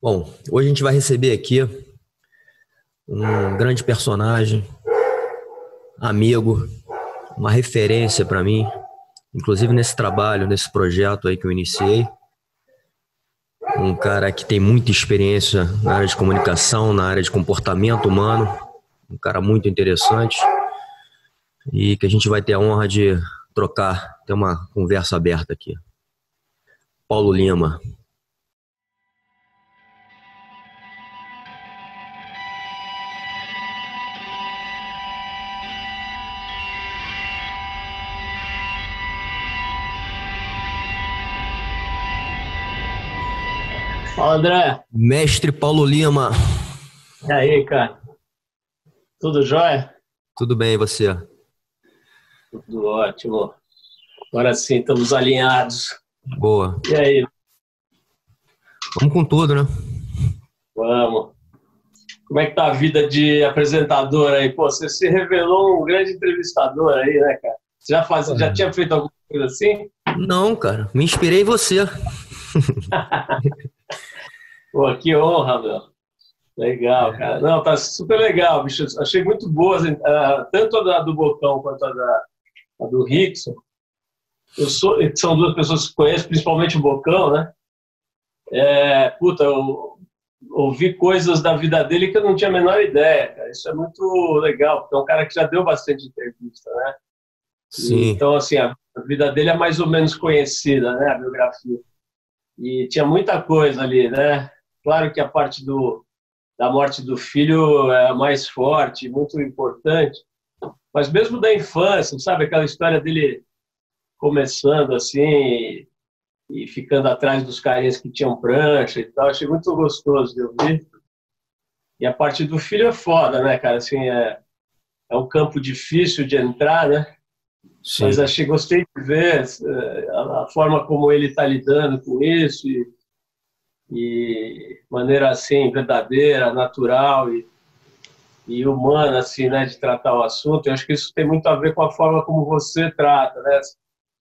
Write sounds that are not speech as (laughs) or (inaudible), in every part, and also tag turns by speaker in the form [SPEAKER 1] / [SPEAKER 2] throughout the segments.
[SPEAKER 1] Bom, hoje a gente vai receber aqui um grande personagem, amigo, uma referência para mim, inclusive nesse trabalho, nesse projeto aí que eu iniciei. Um cara que tem muita experiência na área de comunicação, na área de comportamento humano, um cara muito interessante e que a gente vai ter a honra de trocar, ter uma conversa aberta aqui. Paulo Lima.
[SPEAKER 2] Fala, André.
[SPEAKER 1] Mestre Paulo Lima.
[SPEAKER 2] E aí, cara? Tudo jóia?
[SPEAKER 1] Tudo bem, e você?
[SPEAKER 2] Tudo ótimo. Agora sim, estamos alinhados.
[SPEAKER 1] Boa.
[SPEAKER 2] E aí?
[SPEAKER 1] Vamos com tudo, né?
[SPEAKER 2] Vamos. Como é que tá a vida de apresentador aí? Pô, você se revelou um grande entrevistador aí, né, cara? Você já, faz, já tinha feito alguma coisa assim?
[SPEAKER 1] Não, cara. Me inspirei em você. (laughs)
[SPEAKER 2] Pô, que honra, meu. Legal, cara. Não, tá super legal, bicho. Achei muito boas, tanto a da, do Bocão quanto a, da, a do Rickson. Eu sou, são duas pessoas que conheço, principalmente o Bocão, né? É, puta, eu ouvi coisas da vida dele que eu não tinha a menor ideia, cara. Isso é muito legal, porque é um cara que já deu bastante entrevista, né?
[SPEAKER 1] Sim.
[SPEAKER 2] Então, assim, a vida dele é mais ou menos conhecida, né? A biografia. E tinha muita coisa ali, né? Claro que a parte do, da morte do filho é mais forte, muito importante, mas mesmo da infância, sabe? Aquela história dele começando assim e, ficando atrás dos carinhas que tinham prancha e tal, achei muito gostoso de ouvir. E a parte do filho é foda, né, cara? Assim, é, é um campo difícil de entrar, né? Sim. Mas achei, gostei de ver é, a, a forma como ele está lidando com isso e, e maneira assim verdadeira, natural e, e humana assim, né, de tratar o assunto. Eu acho que isso tem muito a ver com a forma como você trata, né?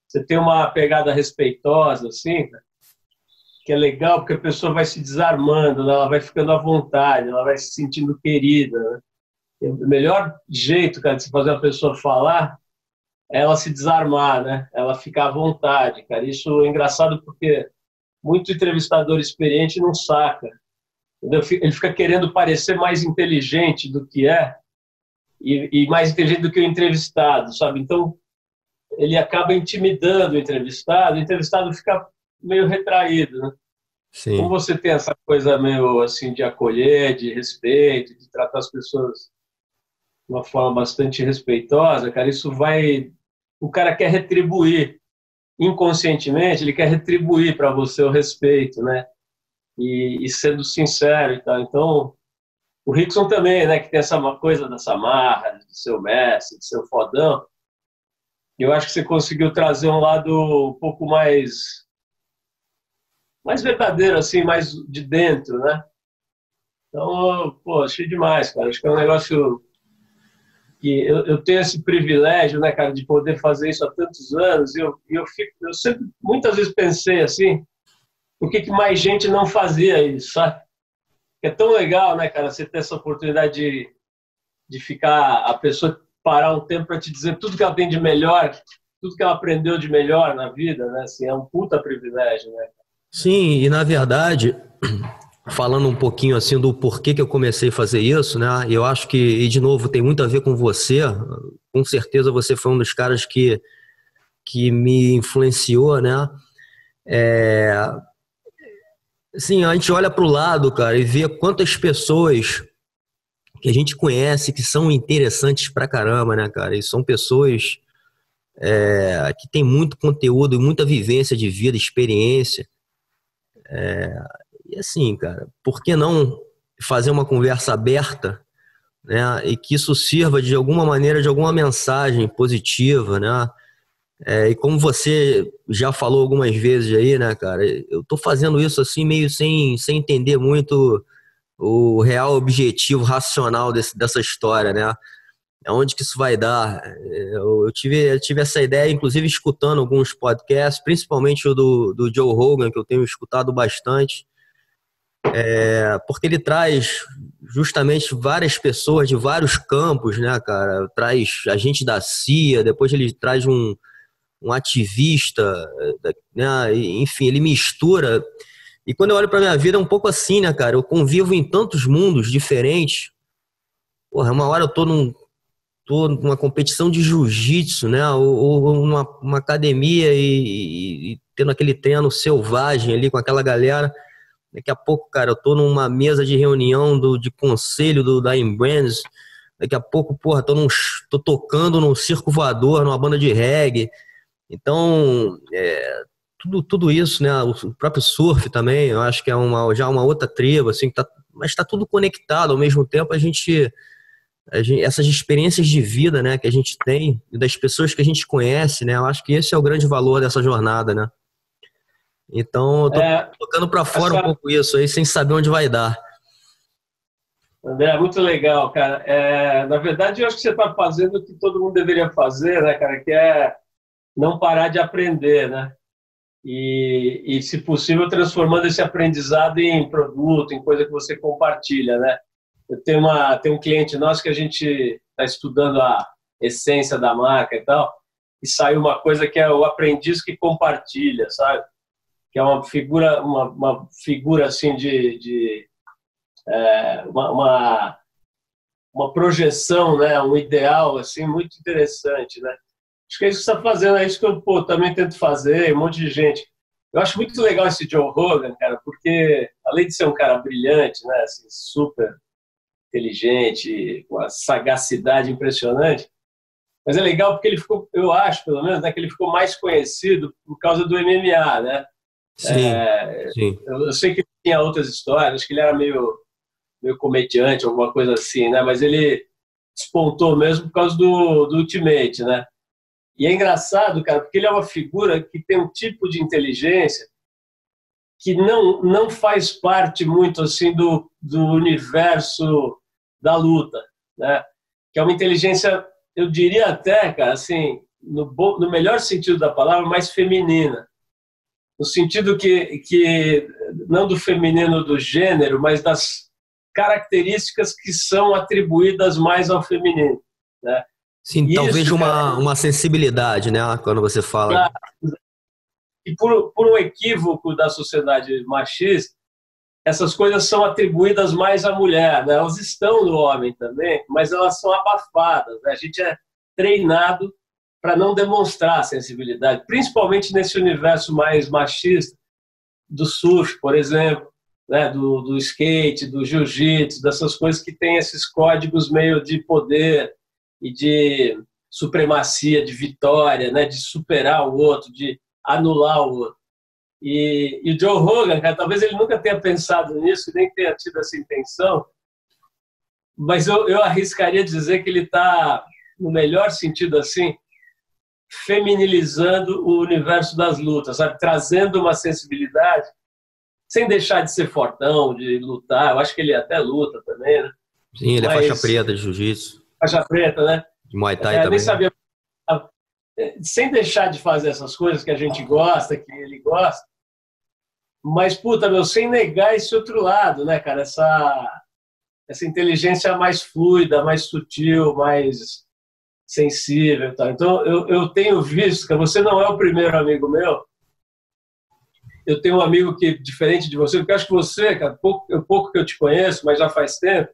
[SPEAKER 2] Você tem uma pegada respeitosa assim, que é legal porque a pessoa vai se desarmando, né? ela vai ficando à vontade, ela vai se sentindo querida. Né? O melhor jeito, cara, de se fazer a pessoa falar é ela se desarmar, né? Ela ficar à vontade, cara. Isso é engraçado porque muito entrevistador experiente não saca. Ele fica querendo parecer mais inteligente do que é e, e mais inteligente do que o entrevistado, sabe? Então, ele acaba intimidando o entrevistado, o entrevistado fica meio retraído, né?
[SPEAKER 1] Sim.
[SPEAKER 2] Como você tem essa coisa meio assim de acolher, de respeito, de tratar as pessoas de uma forma bastante respeitosa, cara, isso vai o cara quer retribuir inconscientemente, ele quer retribuir para você o respeito, né? E, e, sendo sincero e tal. Então, o Rickson também, né, que tem essa coisa dessa marra, de seu mestre, de seu fodão. Eu acho que você conseguiu trazer um lado um pouco mais mais verdadeiro assim, mais de dentro, né? Então, pô, achei demais, cara. Acho que é um negócio que eu, eu, tenho esse privilégio, né, cara, de poder fazer isso há tantos anos. E eu, eu, fico, eu sempre, muitas vezes pensei assim, por que, que mais gente não fazia isso, sabe? É tão legal, né, cara, você ter essa oportunidade de, de ficar, a pessoa parar um tempo para te dizer tudo que ela tem de melhor, tudo que ela aprendeu de melhor na vida, né? Assim, é um puta privilégio, né?
[SPEAKER 1] Sim, e na verdade, falando um pouquinho assim do porquê que eu comecei a fazer isso, né? Eu acho que, e de novo, tem muito a ver com você. Com certeza você foi um dos caras que, que me influenciou, né? É... Assim, a gente olha para o lado, cara, e vê quantas pessoas que a gente conhece que são interessantes pra caramba, né, cara? E são pessoas é, que têm muito conteúdo e muita vivência de vida, experiência. É, assim, cara, por que não fazer uma conversa aberta, né? E que isso sirva de alguma maneira, de alguma mensagem positiva, né? É, e como você já falou algumas vezes aí, né, cara, eu tô fazendo isso assim meio sem, sem entender muito o real objetivo racional desse, dessa história, né? Aonde que isso vai dar? Eu, eu, tive, eu tive essa ideia, inclusive, escutando alguns podcasts, principalmente o do, do Joe Rogan, que eu tenho escutado bastante. É, porque ele traz justamente várias pessoas de vários campos, né, cara? Traz agente da CIA, depois ele traz um, um ativista, né? Enfim, ele mistura. E quando eu olho para minha vida é um pouco assim, né, cara? Eu convivo em tantos mundos diferentes. Porra, uma hora eu tô num tô numa competição de jiu-jitsu, né? Ou, ou uma, uma academia e, e, e, tendo aquele treino selvagem ali com aquela galera. Daqui a pouco, cara, eu tô numa mesa de reunião do, de conselho do, da Embrands. Daqui a pouco, porra, tô, num, tô tocando num circo voador, numa banda de reggae. Então, é, tudo, tudo isso, né? O próprio surf também, eu acho que é uma, já uma outra tribo, assim, tá, mas está tudo conectado. Ao mesmo tempo, a gente, a gente, essas experiências de vida, né, que a gente tem, das pessoas que a gente conhece, né? Eu acho que esse é o grande valor dessa jornada, né? Então, eu tô é, tocando para fora essa... um pouco isso aí, sem saber onde vai dar.
[SPEAKER 2] André, muito legal, cara. É, na verdade, eu acho que você está fazendo o que todo mundo deveria fazer, né, cara? Que é não parar de aprender, né? E, e, se possível, transformando esse aprendizado em produto, em coisa que você compartilha, né? Eu tenho, uma, tenho um cliente nosso que a gente está estudando a essência da marca e tal, e saiu uma coisa que é o aprendiz que compartilha, sabe? Que é uma figura, uma, uma figura assim de, de é, uma, uma, uma projeção, né? Um ideal assim muito interessante, né? Acho que é isso que você está fazendo, é isso que eu pô, também tento fazer, um monte de gente. Eu acho muito legal esse Joe Rogan, cara, porque além de ser um cara brilhante, né, assim, super inteligente, com a sagacidade impressionante, mas é legal porque ele ficou, eu acho, pelo menos, né, que ele ficou mais conhecido por causa do MMA, né?
[SPEAKER 1] Sim, é, sim.
[SPEAKER 2] Eu, sei que tinha outras histórias, que ele era meio, meio comediante, alguma coisa assim, né? Mas ele despontou mesmo por causa do, do Ultimate, né? E é engraçado, cara, porque ele é uma figura que tem um tipo de inteligência que não, não faz parte muito assim do, do universo da luta, né? Que é uma inteligência, eu diria até, cara, assim, no, no melhor sentido da palavra, mais feminina. No sentido que, que não do feminino do gênero, mas das características que são atribuídas mais ao feminino, né?
[SPEAKER 1] Sim, Isso, talvez uma, uma sensibilidade, né? Quando você fala.
[SPEAKER 2] E por, por um equívoco da sociedade machista, essas coisas são atribuídas mais à mulher, né? Elas estão no homem também, mas elas são abafadas. Né? A gente é treinado para não demonstrar sensibilidade, principalmente nesse universo mais machista do surf, por exemplo, né? do, do skate, do jiu-jitsu, dessas coisas que tem esses códigos meio de poder, e de supremacia, de vitória, né, de superar o outro, de anular o outro. E, e o Joe Rogan, cara, talvez ele nunca tenha pensado nisso, nem tenha tido essa intenção, mas eu, eu arriscaria dizer que ele está, no melhor sentido assim, feminilizando o universo das lutas, sabe? trazendo uma sensibilidade, sem deixar de ser fortão, de lutar. Eu acho que ele até luta também, né?
[SPEAKER 1] Sim, ele é faixa preta de jiu-jitsu
[SPEAKER 2] faixa preta, né?
[SPEAKER 1] De Muay Thai é, também. Nem sabia.
[SPEAKER 2] Sem deixar de fazer essas coisas que a gente gosta, que ele gosta, mas, puta, meu, sem negar esse outro lado, né, cara? Essa, essa inteligência mais fluida, mais sutil, mais sensível. Tá? Então, eu, eu tenho visto que você não é o primeiro amigo meu. Eu tenho um amigo que, diferente de você, porque acho que você, cara, pouco, pouco que eu te conheço, mas já faz tempo,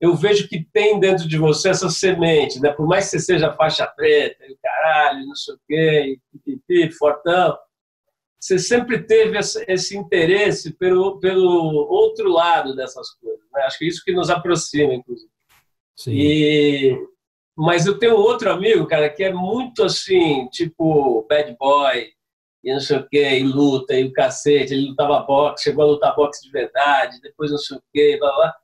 [SPEAKER 2] eu vejo que tem dentro de você essa semente, né? Por mais que você seja faixa preta, e caralho, não sei o quê, pipi, fortão, você sempre teve esse, esse, interesse pelo, pelo outro lado dessas coisas. Né? Acho que é isso que nos aproxima, inclusive. Sim. E, mas eu tenho outro amigo, cara, que é muito assim, tipo bad boy, e não sei o quê, e luta, e o cacete. Ele lutava boxe, chegou a lutar boxe de verdade, depois não sei o quê, blá blá.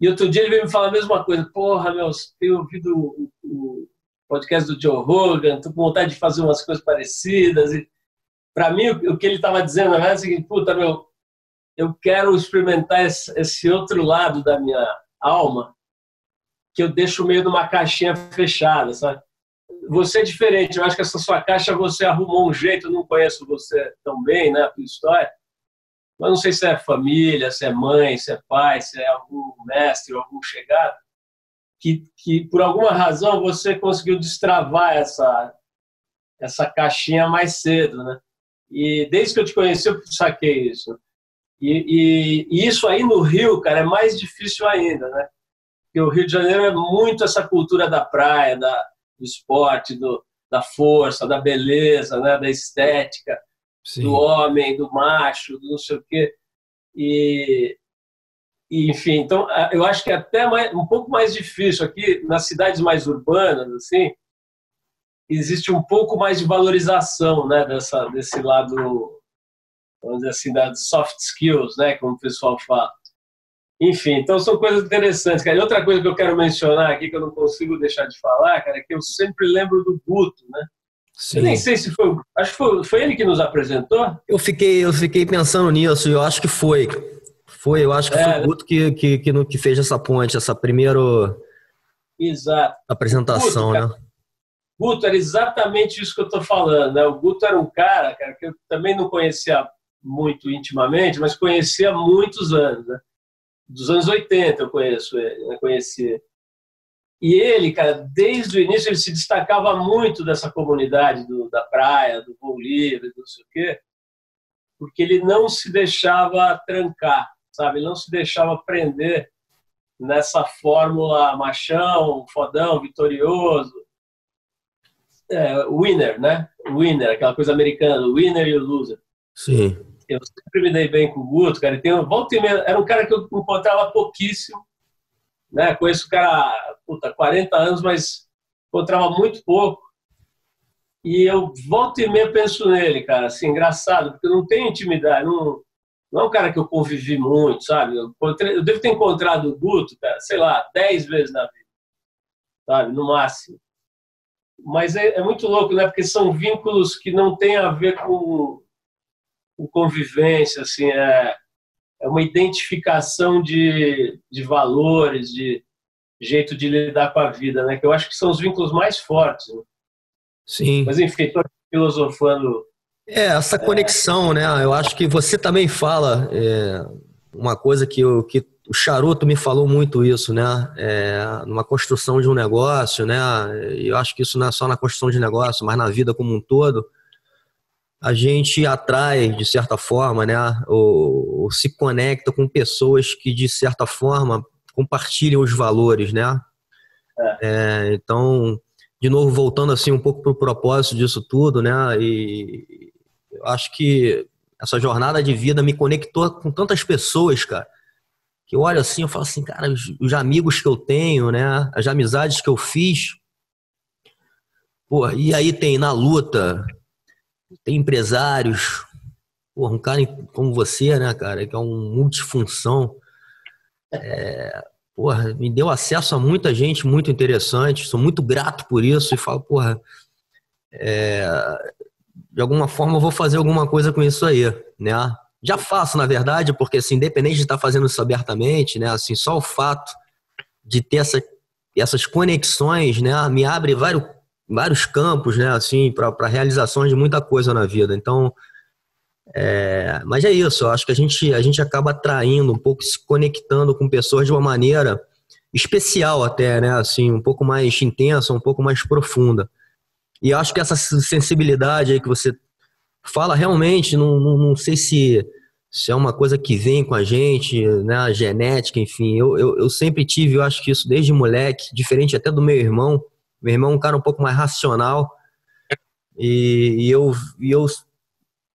[SPEAKER 2] E outro dia ele veio me falar a mesma coisa. Porra, meu, tenho ouvido o, o podcast do Joe Rogan, tô com vontade de fazer umas coisas parecidas. E para mim, o, o, que ele estava dizendo na verdade é o seguinte: puta, meu, eu quero experimentar esse, esse, outro lado da minha alma que eu deixo meio numa caixinha fechada, sabe? Você é diferente. Eu acho que essa sua caixa você arrumou um jeito. Eu não conheço você tão bem, né? A tua história mas não sei se é família, se é mãe, se é pai, se é algum mestre ou algum chegado, que, que por alguma razão você conseguiu destravar essa, essa caixinha mais cedo, né? E desde que eu te conheci, eu saquei isso. E, e, e, isso aí no Rio, cara, é mais difícil ainda, né? Porque o Rio de Janeiro é muito essa cultura da praia, da, do esporte, do, da força, da beleza, né? da estética, Sim. do homem, do macho, do não sei o quê. E, e, enfim, então eu acho que é até mais, um pouco mais difícil aqui nas cidades mais urbanas, assim, existe um pouco mais de valorização, né, dessa desse lado, vamos dizer assim, das soft skills, né, como o pessoal fala. Enfim, então são coisas interessantes, cara. E outra coisa que eu quero mencionar aqui que eu não consigo deixar de falar, cara, é que eu sempre lembro do Guto, né? Sim. Eu nem sei se foi, acho que foi, foi ele que nos apresentou.
[SPEAKER 1] Eu fiquei, eu fiquei pensando nisso, e eu acho que foi. Foi, eu acho que é, foi o né? Guto que, que, que, que, fez essa ponte, essa primeira
[SPEAKER 2] Exato.
[SPEAKER 1] apresentação, Guto, né?
[SPEAKER 2] Guto era exatamente isso que eu estou falando. Né? O Guto era um cara, cara que eu também não conhecia muito intimamente, mas conhecia há muitos anos. Né? Dos anos 80 eu conheço ele, né? conheci. E ele, cara, desde o início ele se destacava muito dessa comunidade do, da praia, do voo livre, do não sei o quê, porque ele não se deixava trancar, sabe? Ele não se deixava prender nessa fórmula machão, fodão, vitorioso, é, winner, né? Winner, aquela coisa americana, winner e loser.
[SPEAKER 1] Sim.
[SPEAKER 2] Eu sempre me dei bem com o Guto, cara. tem, volta e meia, era um cara que eu encontrava pouquíssimo. Né? Conheço o cara, puta, 40 anos, mas encontrava muito pouco. E eu volta e meia penso nele, cara, assim, engraçado, porque não tenho intimidade, não, não é um cara que eu convivi muito, sabe? Eu, eu devo ter encontrado o Guto, cara, sei lá, 10 vezes na vida, sabe? No máximo. Mas é, é, muito louco, né? Porque são vínculos que não têm a ver com, com convivência, assim, é, é uma identificação de, de valores, de jeito de lidar com a vida, né? Que eu acho que são os vínculos mais fortes. Né?
[SPEAKER 1] Sim.
[SPEAKER 2] Mas enfim, estou filosofando.
[SPEAKER 1] É, essa conexão, né? Eu acho que você também fala é, uma coisa que, eu, que o Charuto me falou muito isso, né? É, numa construção de um negócio, né? Eu acho que isso não é só na construção de negócio, mas na vida como um todo. A gente atrai, de certa forma, né? Ou, ou se conecta com pessoas que, de certa forma, compartilham os valores, né? É. É, então, de novo, voltando assim um pouco para o propósito disso tudo, né? E eu acho que essa jornada de vida me conectou com tantas pessoas, cara que eu olho assim, eu falo assim, cara, os, os, amigos que eu tenho, né, as amizades que eu fiz, pô, e aí tem na luta, tem empresários, pô, um cara como você, né, cara, que é um multifunção, é, porra, me deu acesso a muita gente muito interessante, sou muito grato por isso e falo, porra, é, de alguma forma eu vou fazer alguma coisa com isso aí, né? Já faço, na verdade, porque assim, independente de estar fazendo isso abertamente, né, assim, só o fato de ter essa, essas conexões, né, me abre vários, vários campos, né, assim, para realizações de muita coisa na vida. Então, é, mas é isso, eu acho que a gente, a gente acaba atraindo um pouco, se conectando com pessoas de uma maneira especial até, né, assim, um pouco mais intensa, um pouco mais profunda. E acho que essa sensibilidade aí que você fala realmente, não, não, não sei se se é uma coisa que vem com a gente, né, a genética, enfim. Eu, eu, eu, sempre tive, eu acho que isso desde moleque, diferente até do meu irmão. Meu irmão é um cara um pouco mais racional. E, e eu, e eu,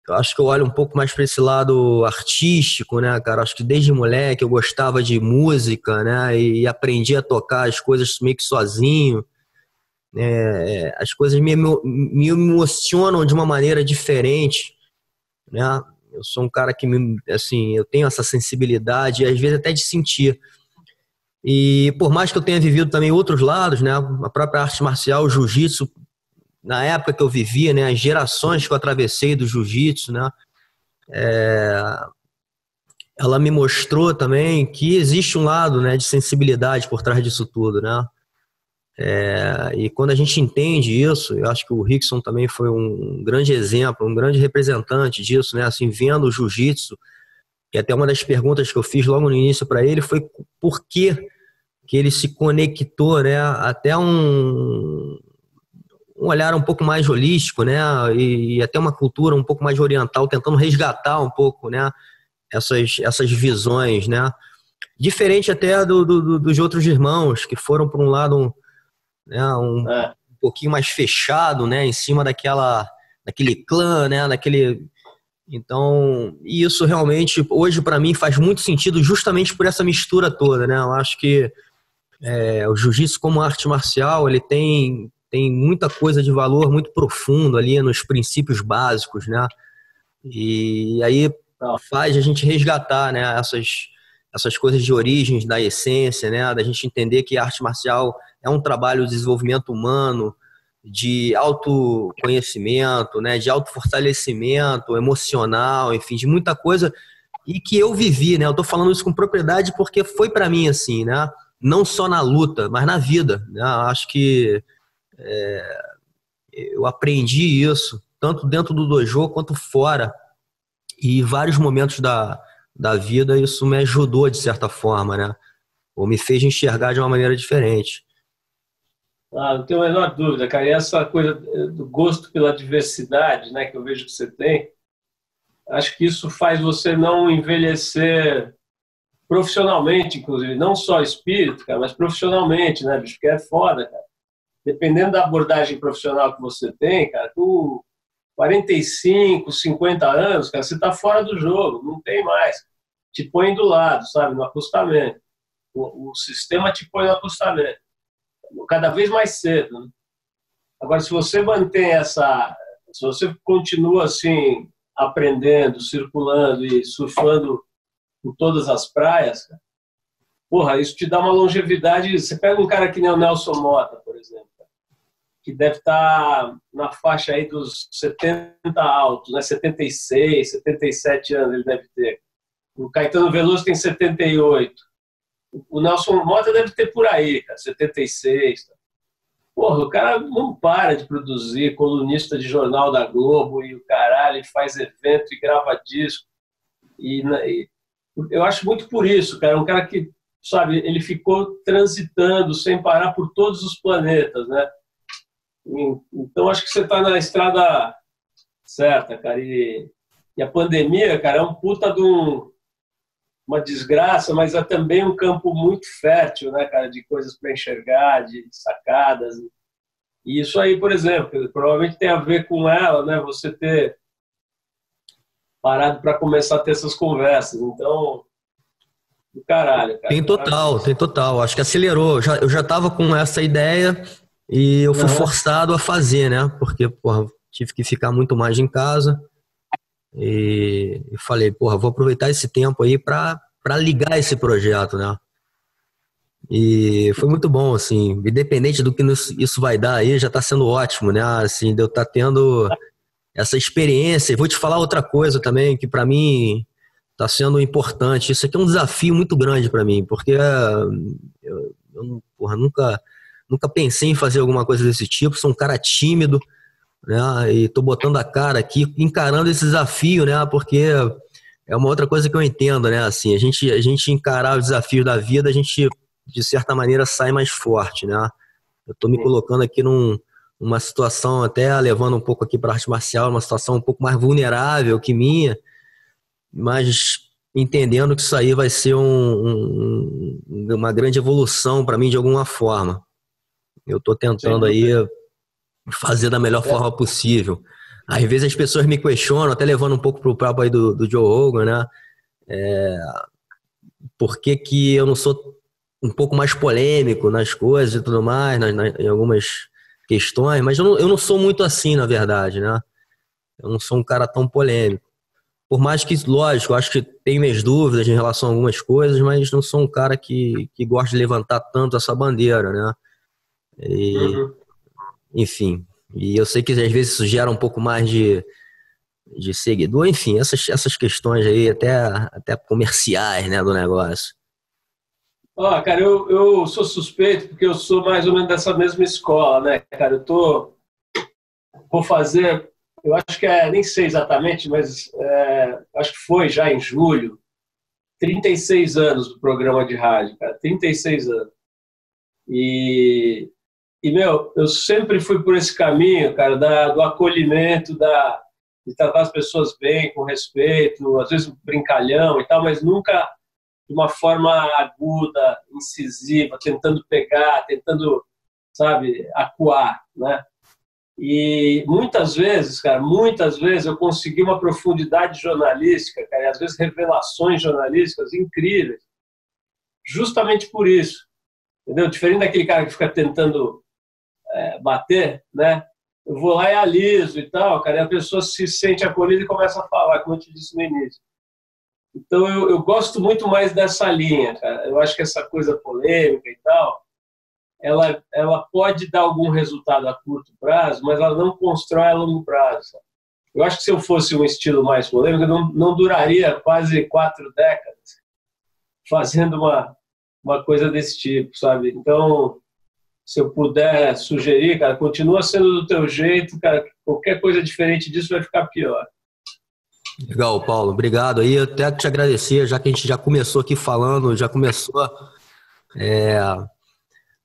[SPEAKER 1] acho que eu olho um pouco mais para esse lado artístico, né, cara? Acho que desde moleque eu gostava de música, né? E, e aprendi a tocar as coisas meio que sozinho. É, as coisas me, me emocionam de uma maneira diferente, né? Eu sou um cara que, me, assim, eu tenho essa sensibilidade, às vezes até de sentir. E por mais que eu tenha vivido também outros lados, né, a própria arte marcial, o jiu-jitsu, na época que eu vivia, né, as gerações que eu atravessei do jiu-jitsu, né, é, ela me mostrou também que existe um lado, né, de sensibilidade por trás disso tudo, né. É, e quando a gente entende isso, eu acho que o Rickson também foi um grande exemplo, um grande representante disso, né? Assim, vendo o jiu-jitsu e até uma das perguntas que eu fiz logo no início para ele foi por que, que ele se conectou né, até um, um olhar um pouco mais holístico, né, e, e, até uma cultura um pouco mais oriental, tentando resgatar um pouco, né, essas, essas visões, né, diferente até do, do dos outros irmãos que foram por um lado um, né, um, é. um pouquinho mais fechado, né, em cima daquela, daquele clã, né, daquele então, isso realmente hoje para mim faz muito sentido justamente por essa mistura toda, né? Eu acho que é, o jiu-jitsu como arte marcial ele tem tem muita coisa de valor muito profundo ali nos princípios básicos, né? E aí faz a gente resgatar, né? Essas essas coisas de origens, da essência, né? Da gente entender que a arte marcial é um trabalho de desenvolvimento humano, de autoconhecimento, né? De autofortalecimento emocional, enfim, de muita coisa e que eu vivi, né? Eu tô falando isso com propriedade porque foi para mim assim, né? Não só na luta, mas na vida. Né? Acho que é, eu aprendi isso, tanto dentro do dojo quanto fora. E vários momentos da, da vida isso me ajudou de certa forma, né? Ou me fez enxergar de uma maneira diferente.
[SPEAKER 2] Ah, não tenho a menor dúvida, cara. E essa coisa do gosto pela diversidade, né, que eu vejo que você tem, acho que isso faz você não envelhecer profissionalmente, inclusive, não só espírito, cara, mas profissionalmente, né, bicho? Porque é foda, cara dependendo da abordagem profissional que você tem, cara, com 45, 50 anos, cara, você está fora do jogo, não tem mais. Te põe do lado, sabe, no acostamento. O, o sistema te põe no acostamento. Cada vez mais cedo. Né? Agora, se você mantém essa. Se você continua assim, aprendendo, circulando e surfando em todas as praias, cara, porra, isso te dá uma longevidade. Você pega um cara que nem o Nelson Mota, por exemplo que deve estar na faixa aí dos 70 altos, né? 76, 77 anos ele deve ter. O Caetano Veloso tem 78. O Nelson Mota deve ter por aí, cara, 76. Tá? Porra, o cara não para de produzir, colunista de jornal da Globo e o caralho, ele faz evento e grava disco. E, e eu acho muito por isso, cara, um cara que, sabe, ele ficou transitando sem parar por todos os planetas, né? Então, acho que você está na estrada certa, cara. E, e, a pandemia, cara, é um puta de um, uma desgraça, mas é também um campo muito fértil, né, cara, de coisas para enxergar, de sacadas. E isso aí, por exemplo, provavelmente tem a ver com ela, né, você ter parado para começar a ter essas conversas. Então, do caralho, cara.
[SPEAKER 1] Tem total, tem total. Acho que acelerou. Eu já, eu já tava com essa ideia e eu fui uhum. forçado a fazer, né? Porque, porra, tive que ficar muito mais em casa. E, falei, porra, vou aproveitar esse tempo aí para ligar esse projeto, né? E foi muito bom, assim, independente do que isso vai dar aí, já está sendo ótimo, né? Assim, de eu estar tá tendo essa experiência. E vou te falar outra coisa também, que para mim está sendo importante. Isso aqui é um desafio muito grande para mim, porque eu, eu porra, nunca Nunca pensei em fazer alguma coisa desse tipo, sou um cara tímido, né? E tô botando a cara aqui, encarando esse desafio, né? Porque é uma outra coisa que eu entendo, né? Assim, a gente, a gente encarar os desafios da vida, a gente, de certa maneira, sai mais forte, né? Eu tô me colocando aqui num, uma situação, até levando um pouco aqui para arte marcial, uma situação um pouco mais vulnerável que minha, mas entendendo que isso aí vai ser um, um, uma grande evolução para mim de alguma forma. Eu estou tentando aí fazer da melhor forma possível. Às vezes as pessoas me questionam, até levando um pouco para o papo aí do, do Joe Rogan, né? É, por que, que eu não sou um pouco mais polêmico nas coisas e tudo mais, nas, nas, em algumas questões, mas eu não, eu não sou muito assim, na verdade, né? Eu não sou um cara tão polêmico. Por mais que, lógico, eu acho que tenho minhas dúvidas em relação a algumas coisas, mas não sou um cara que, que gosta de levantar tanto essa bandeira, né? E, uhum. Enfim, e eu sei que às vezes isso gera um pouco mais de, de seguidor, enfim, essas, essas questões aí, até, até comerciais né, do negócio.
[SPEAKER 2] Ó, oh, cara, eu, eu sou suspeito porque eu sou mais ou menos dessa mesma escola, né, cara? Eu tô. Vou fazer, eu acho que é, nem sei exatamente, mas é, acho que foi já em julho, 36 anos do programa de rádio, cara, 36 anos. E, e meu, eu sempre fui por esse caminho, cara, da, do acolhimento, da, de tratar as pessoas bem, com respeito, às vezes brincalhão e tal, mas nunca de uma forma aguda, incisiva, tentando pegar, tentando, sabe, acuar, né? E muitas vezes, cara, muitas vezes eu consegui uma profundidade jornalística, cara, e às vezes revelações jornalísticas incríveis, justamente por isso, entendeu? Diferente daquele cara que fica tentando é, bater, né? Eu vou lá e aliso e tal, cara, e a pessoa se sente acolhida e começa a falar, como eu te disse no início. Então eu, eu gosto muito mais dessa linha, cara. Eu acho que essa coisa polêmica e tal, ela, ela pode dar algum resultado a curto prazo, mas ela não constrói a longo prazo. Eu acho que se eu fosse um estilo mais polêmico, não, não duraria quase quatro décadas fazendo uma, uma coisa desse tipo, sabe? Então, se eu puder sugerir, cara, continua sendo do teu jeito, cara, qualquer coisa diferente disso vai ficar pior.
[SPEAKER 1] Legal, Paulo, obrigado aí. Até te agradecer, já que a gente já começou aqui falando, já começou é,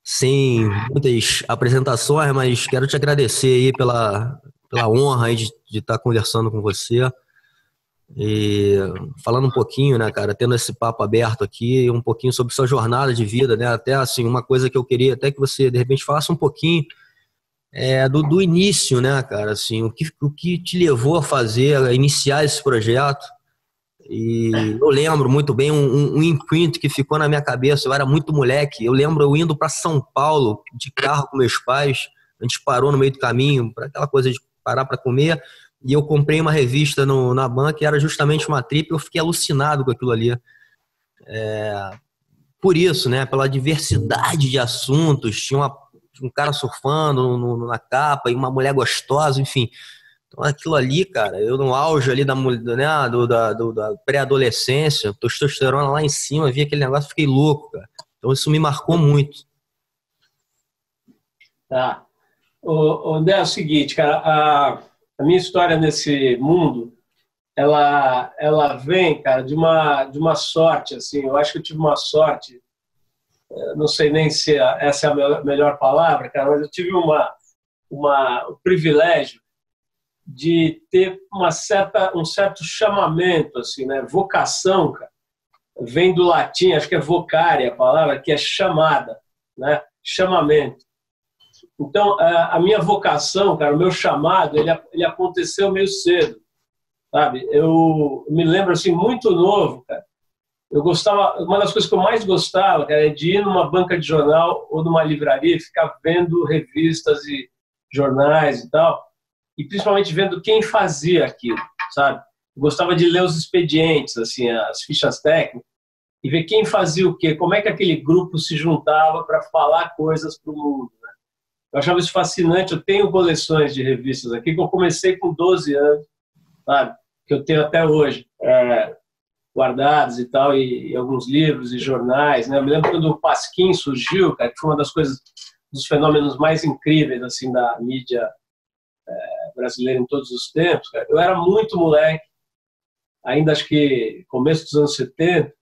[SPEAKER 1] sem muitas apresentações, mas quero te agradecer aí pela, pela honra aí de, de estar conversando com você e falando um pouquinho, né, cara, tendo esse papo aberto aqui, um pouquinho sobre sua jornada de vida, né, até assim, uma coisa que eu queria até que você, de repente, falasse um pouquinho é, do, do início, né, cara, assim, o que, o que te levou a fazer, a iniciar esse projeto, e eu lembro muito bem um, um, imprint que ficou na minha cabeça. Eu era muito moleque. Eu lembro eu indo para São Paulo de carro com meus pais. A gente parou no meio do caminho para aquela coisa de parar para comer. E eu comprei uma revista no, na banca era justamente uma trip. Eu fiquei alucinado com aquilo ali. É, por isso, né? Pela diversidade de assuntos. Tinha uma, um cara surfando no, na capa e uma mulher gostosa, enfim. Então aquilo ali, cara, eu no auge ali da, né, do, da, do, da pré-adolescência, testosterona lá em cima, vi aquele negócio, fiquei louco, cara. Então isso me marcou muito.
[SPEAKER 2] Tá. O, o é o seguinte, cara, a, a minha história nesse mundo, ela, ela vem, cara, de uma, de uma sorte, assim, eu acho que eu tive uma sorte, eh, não sei nem se essa é a melhor palavra, cara, mas eu tive uma, uma, o privilégio de ter uma certa, um certo chamamento, assim, né? Vocação, cara, vem do latim, acho que é vocare a palavra, que é chamada, né? Chamamento. Então, a minha vocação, cara, o meu chamado, ele, ele aconteceu meio cedo, sabe? Eu me lembro, assim, muito novo, cara. Eu gostava, uma das coisas que eu mais gostava, cara, é de ir numa banca de jornal ou numa livraria e ficar vendo revistas e jornais e tal e principalmente vendo quem fazia aquilo, sabe? Eu gostava de ler os expedientes, assim, as fichas técnicas e ver quem fazia o quê, como é que aquele grupo se juntava para falar coisas para o mundo. Eu achava isso fascinante. Eu tenho coleções de revistas aqui que eu comecei com 12 anos, sabe? Que eu tenho até hoje. É, guardados e tal, e, e, alguns livros e jornais. Né? Eu me lembro quando o Pasquim surgiu, cara, que foi uma das coisas, dos fenômenos mais incríveis assim da mídia é, brasileiro em todos os tempos, cara, eu era muito moleque, ainda acho que começo dos anos 70,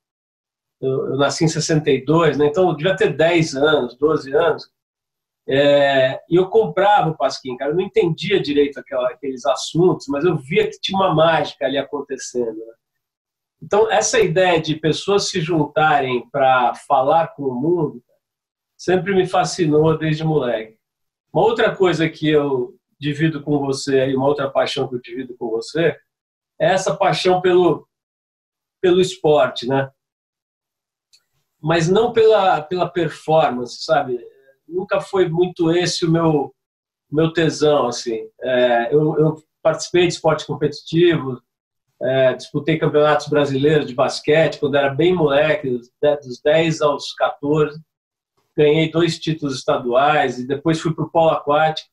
[SPEAKER 2] eu, eu nasci em 62, né, então eu devia ter 10 anos, 12 anos, é, e eu comprava o Pasquim, cara, eu não entendia direito aquela, aqueles assuntos, mas eu via que tinha uma mágica ali acontecendo. Né? Então, essa ideia de pessoas se juntarem para falar com o mundo sempre me fascinou desde moleque. Uma outra coisa que eu divido com você, e uma outra paixão que eu divido com você, é essa paixão pelo, pelo esporte, né? Mas não pela, pela performance, sabe? Nunca foi muito esse o meu, meu tesão, assim. É, eu, eu, participei de esporte competitivo, é, disputei campeonatos brasileiros de basquete quando era bem moleque, dos 10 aos 14. Ganhei dois títulos estaduais e depois fui para o polo aquático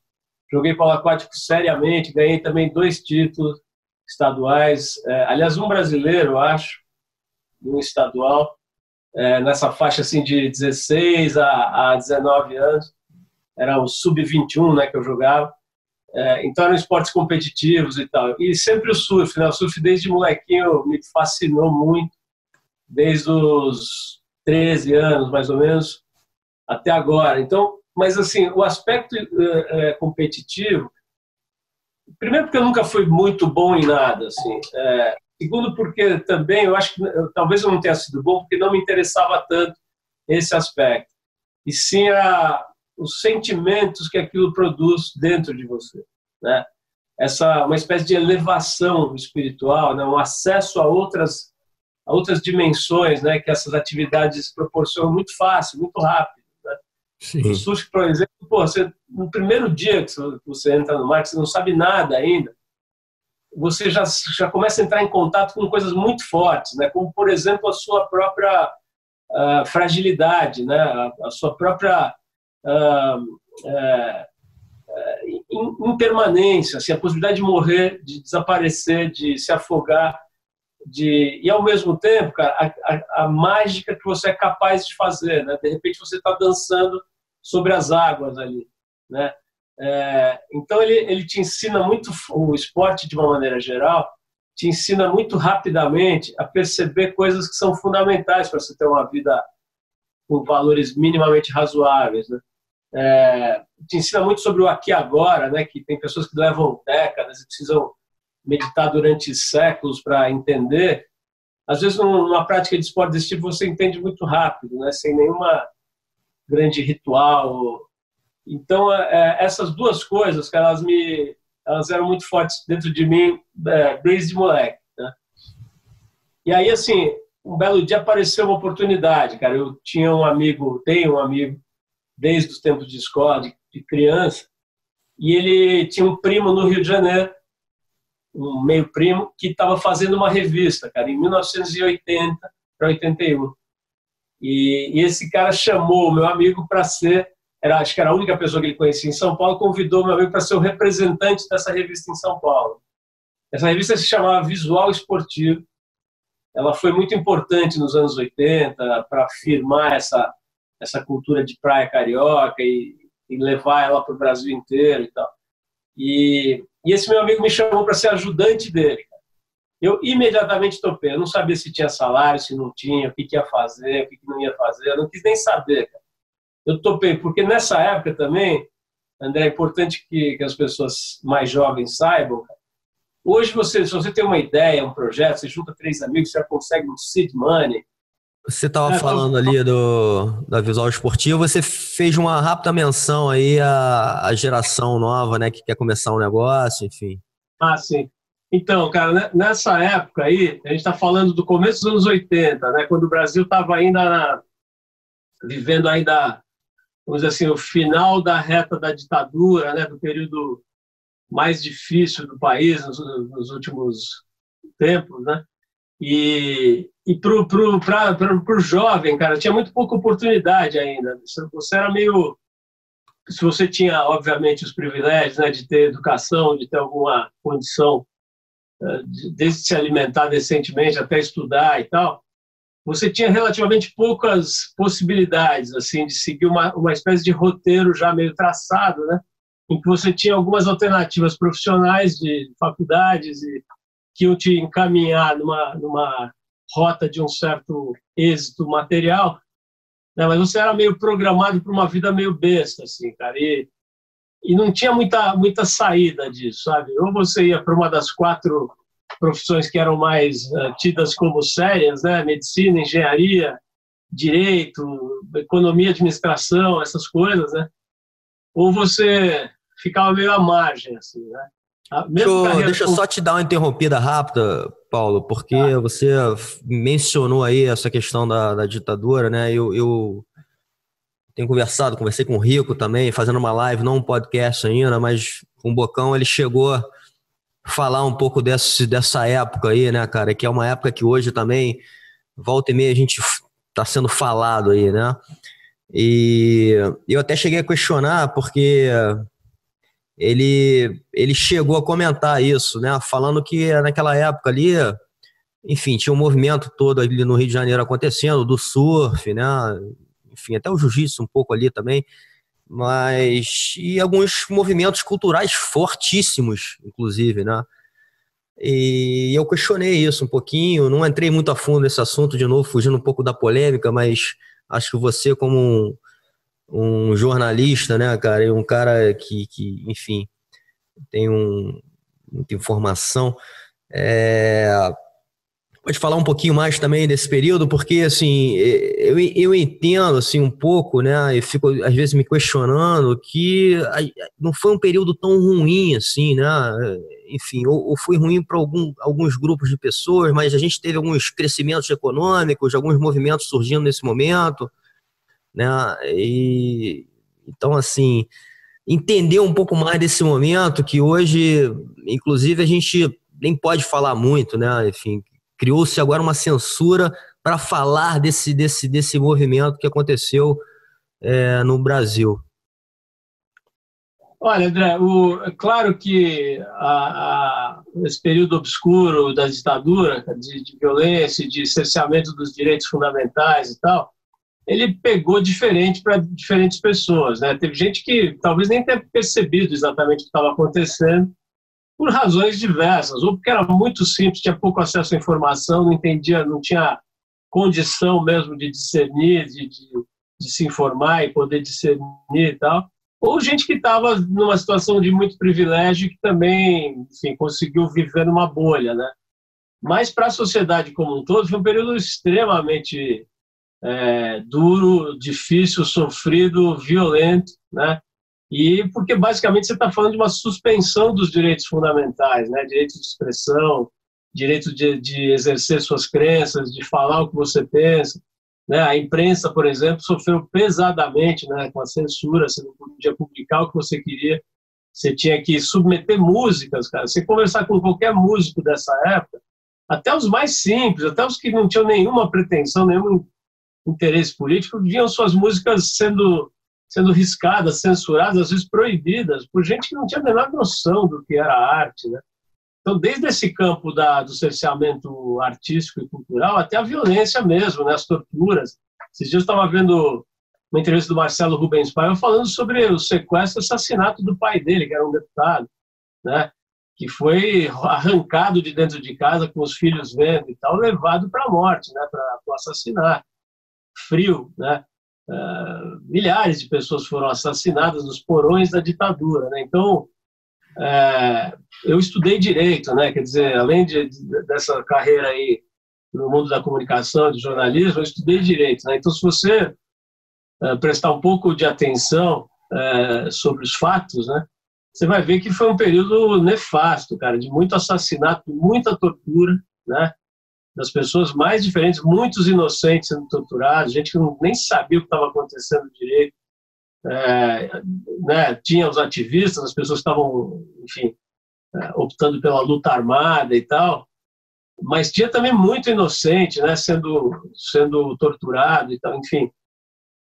[SPEAKER 2] Joguei polo aquático seriamente, ganhei também dois títulos estaduais. É, aliás, um brasileiro, acho, um estadual, é, nessa faixa assim de 16 a, a 19 anos. Era o sub-21 né, que eu jogava. É, então eram esportes competitivos e tal. E sempre o surf, né? O surf desde molequinho me fascinou muito. desde os 13 anos, mais ou menos, até agora. Então, mas assim, o aspecto é, competitivo, primeiro porque eu nunca fui muito bom em nada, assim. É, segundo porque também eu acho que talvez eu não tenha sido bom porque não me interessava tanto esse aspecto. E sim a, os sentimentos que aquilo produz dentro de você, né? Essa uma espécie de elevação espiritual, né? um acesso a outras a outras dimensões, né? Que essas atividades proporcionam muito fácil, muito rápido. Né? Sim. O sushi, por exemplo, pô, você, no primeiro dia que você entra no mar, você não sabe nada ainda, você já, já começa a entrar em contato com coisas muito fortes, né? como, por exemplo, a sua própria uh, fragilidade, né? a, a sua própria uh, uh, impermanência, assim, a possibilidade de morrer, de desaparecer, de se afogar, de e ao mesmo tempo, cara, a, a, a mágica que você é capaz de fazer, né? De repente você está dançando sobre as águas ali, né? É, então ele, ele te ensina muito o esporte de uma maneira geral te ensina muito rapidamente a perceber coisas que são fundamentais para você ter uma vida com valores minimamente razoáveis, né? É, te ensina muito sobre o aqui e agora, né? Que tem pessoas que levam décadas e precisam meditar durante séculos para entender. Às vezes, numa prática de esporte desse tipo, você entende muito rápido, né? Sem nenhuma grande ritual então, é, é, essas duas coisas, que elas me elas eram muito fortes dentro de mim é, desde moleque. Né? E aí, assim, um belo dia apareceu uma oportunidade, cara. Eu tinha um amigo, tenho um amigo, desde os tempos de escola, de, de criança, e ele tinha um primo no Rio de Janeiro, um meio primo, que estava fazendo uma revista, cara, em 1980 para 81. E, e esse cara chamou o meu amigo para ser era, acho que era a única pessoa que ele conhecia em São Paulo, convidou meu amigo para ser o representante dessa revista em São Paulo. Essa revista se chamava Visual Esportivo. Ela foi muito importante nos anos 80 para afirmar essa, essa cultura de praia carioca e, e levar ela para o Brasil inteiro e tal. E, e esse meu amigo me chamou para ser ajudante dele. Eu imediatamente topei. Eu não sabia se tinha salário, se não tinha, o que, que ia fazer, o que, que não ia fazer. Eu não quis nem saber. Cara eu topei, porque nessa época também, André, é importante que, que as pessoas mais jovens saibam, hoje você, se você tem uma ideia, um projeto, você junta três amigos, você já consegue um seed money,
[SPEAKER 1] você estava é, falando ali do, da Visual Esportivo, você fez uma rápida menção aí à, à, geração nova, né, que quer começar um negócio, enfim.
[SPEAKER 2] Ah, sim. Então, cara, né, nessa época aí, a gente está falando do começo dos anos 80, né, quando o Brasil estava ainda na, vivendo ainda vamos dizer assim, o final da reta da ditadura, né, do período mais difícil do país nos, nos últimos tempos, né? E, e para o jovem, cara, tinha muito pouca oportunidade ainda. Você era meio. Se você tinha, obviamente, os privilégios né, de ter educação, de ter alguma condição, eh, de, desde se alimentar decentemente até estudar e tal, você tinha relativamente poucas possibilidades assim de seguir uma, uma espécie de roteiro já meio traçado, né? em que você tinha algumas alternativas profissionais de faculdades e que iam te encaminhar numa, numa rota de um certo êxito material, né? mas você era meio programado para uma vida meio besta, assim, cara, e, e não tinha muita, muita saída disso, sabe? Ou você ia para uma das quatro profissões que eram mais uh, tidas como sérias, né? Medicina, engenharia, direito, economia, administração, essas coisas, né? Ou você ficava meio à margem, assim, né?
[SPEAKER 1] Deixa, deixa eu só te dar uma interrompida rápida, Paulo, porque ah. você mencionou aí essa questão da, da ditadura, né? Eu, eu, tenho conversado, conversei com o Rico também, fazendo uma live, não um podcast ainda, mas com o Bocão ele chegou falar um pouco dessa, dessa época aí, né, cara? Que é uma época que hoje também, volta e meia, a gente tá sendo falado aí, né? E eu até cheguei a questionar, porque ele, ele chegou a comentar isso, né? Falando que naquela época ali, enfim, tinha um movimento todo ali no Rio de Janeiro acontecendo, do surf, né? Enfim, até o jiu-jitsu um pouco ali também mas e alguns movimentos culturais fortíssimos, inclusive, né? E eu questionei isso um pouquinho, não entrei muito a fundo nesse assunto, de novo, fugindo um pouco da polêmica, mas acho que você, como um, um jornalista, né, cara, e um cara que, que enfim, tem um, muita informação, é, pode falar um pouquinho mais também desse período, porque assim, eu, eu entendo assim um pouco, né? E fico às vezes me questionando que não foi um período tão ruim assim, né? Enfim, ou, ou foi ruim para algum, alguns grupos de pessoas, mas a gente teve alguns crescimentos econômicos, alguns movimentos surgindo nesse momento, né? E então assim, entender um pouco mais desse momento que hoje, inclusive a gente nem pode falar muito, né? Enfim, criou-se agora uma censura para falar desse, desse, desse movimento que aconteceu é, no Brasil.
[SPEAKER 2] Olha, André, o, é claro que a, a, esse período obscuro da ditadura, de, de violência, de cerceamento dos direitos fundamentais e tal, ele pegou diferente para diferentes pessoas. Né? Teve gente que talvez nem tenha percebido exatamente o que estava acontecendo, por razões diversas, ou porque era muito simples, tinha pouco acesso à informação, não entendia, não tinha condição mesmo de discernir, de, de, de se informar e poder discernir e tal, ou gente que estava numa situação de muito privilégio que também, enfim, conseguiu viver numa bolha, né? Mas para a sociedade como um todo foi um período extremamente é, duro, difícil, sofrido, violento, né? E porque basicamente você está falando de uma suspensão dos direitos fundamentais, né? direito de expressão, direito de, de exercer suas crenças, de falar o que você pensa. Né? A imprensa, por exemplo, sofreu pesadamente né? com a censura, você não podia publicar o que você queria, você tinha que submeter músicas, cara. Você conversar com qualquer músico dessa época, até os mais simples, até os que não tinham nenhuma pretensão, nenhum interesse político, viam suas músicas sendo sendo riscadas, censuradas, às vezes proibidas, por gente que não tinha a menor noção do que era arte. Né? Então, desde esse campo da, do cerceamento artístico e cultural até a violência mesmo, né? as torturas. Esses dias eu estava vendo uma entrevista do Marcelo Rubens Paiva falando sobre o sequestro e assassinato do pai dele, que era um deputado, né? que foi arrancado de dentro de casa com os filhos vendo e tal, levado para a morte, né? para o assassinato. Frio, né? Uh, milhares de pessoas foram assassinadas nos porões da ditadura. Né? Então, uh, eu estudei direito, né? quer dizer, além de, de, dessa carreira aí no mundo da comunicação, de jornalismo, eu estudei direito. Né? Então, se você uh, prestar um pouco de atenção sobre os fatos, né? você vai ver que foi um período nefasto, cara, de muito assassinato, muita tortura, né? Das pessoas mais diferentes, muitos inocentes sendo torturados, gente que não, nem sabia o que estava acontecendo direito. É, né, tinha os ativistas, as pessoas estavam, enfim, é, optando pela luta armada e tal, mas tinha também muito inocente, né, sendo sendo torturado e tal, enfim.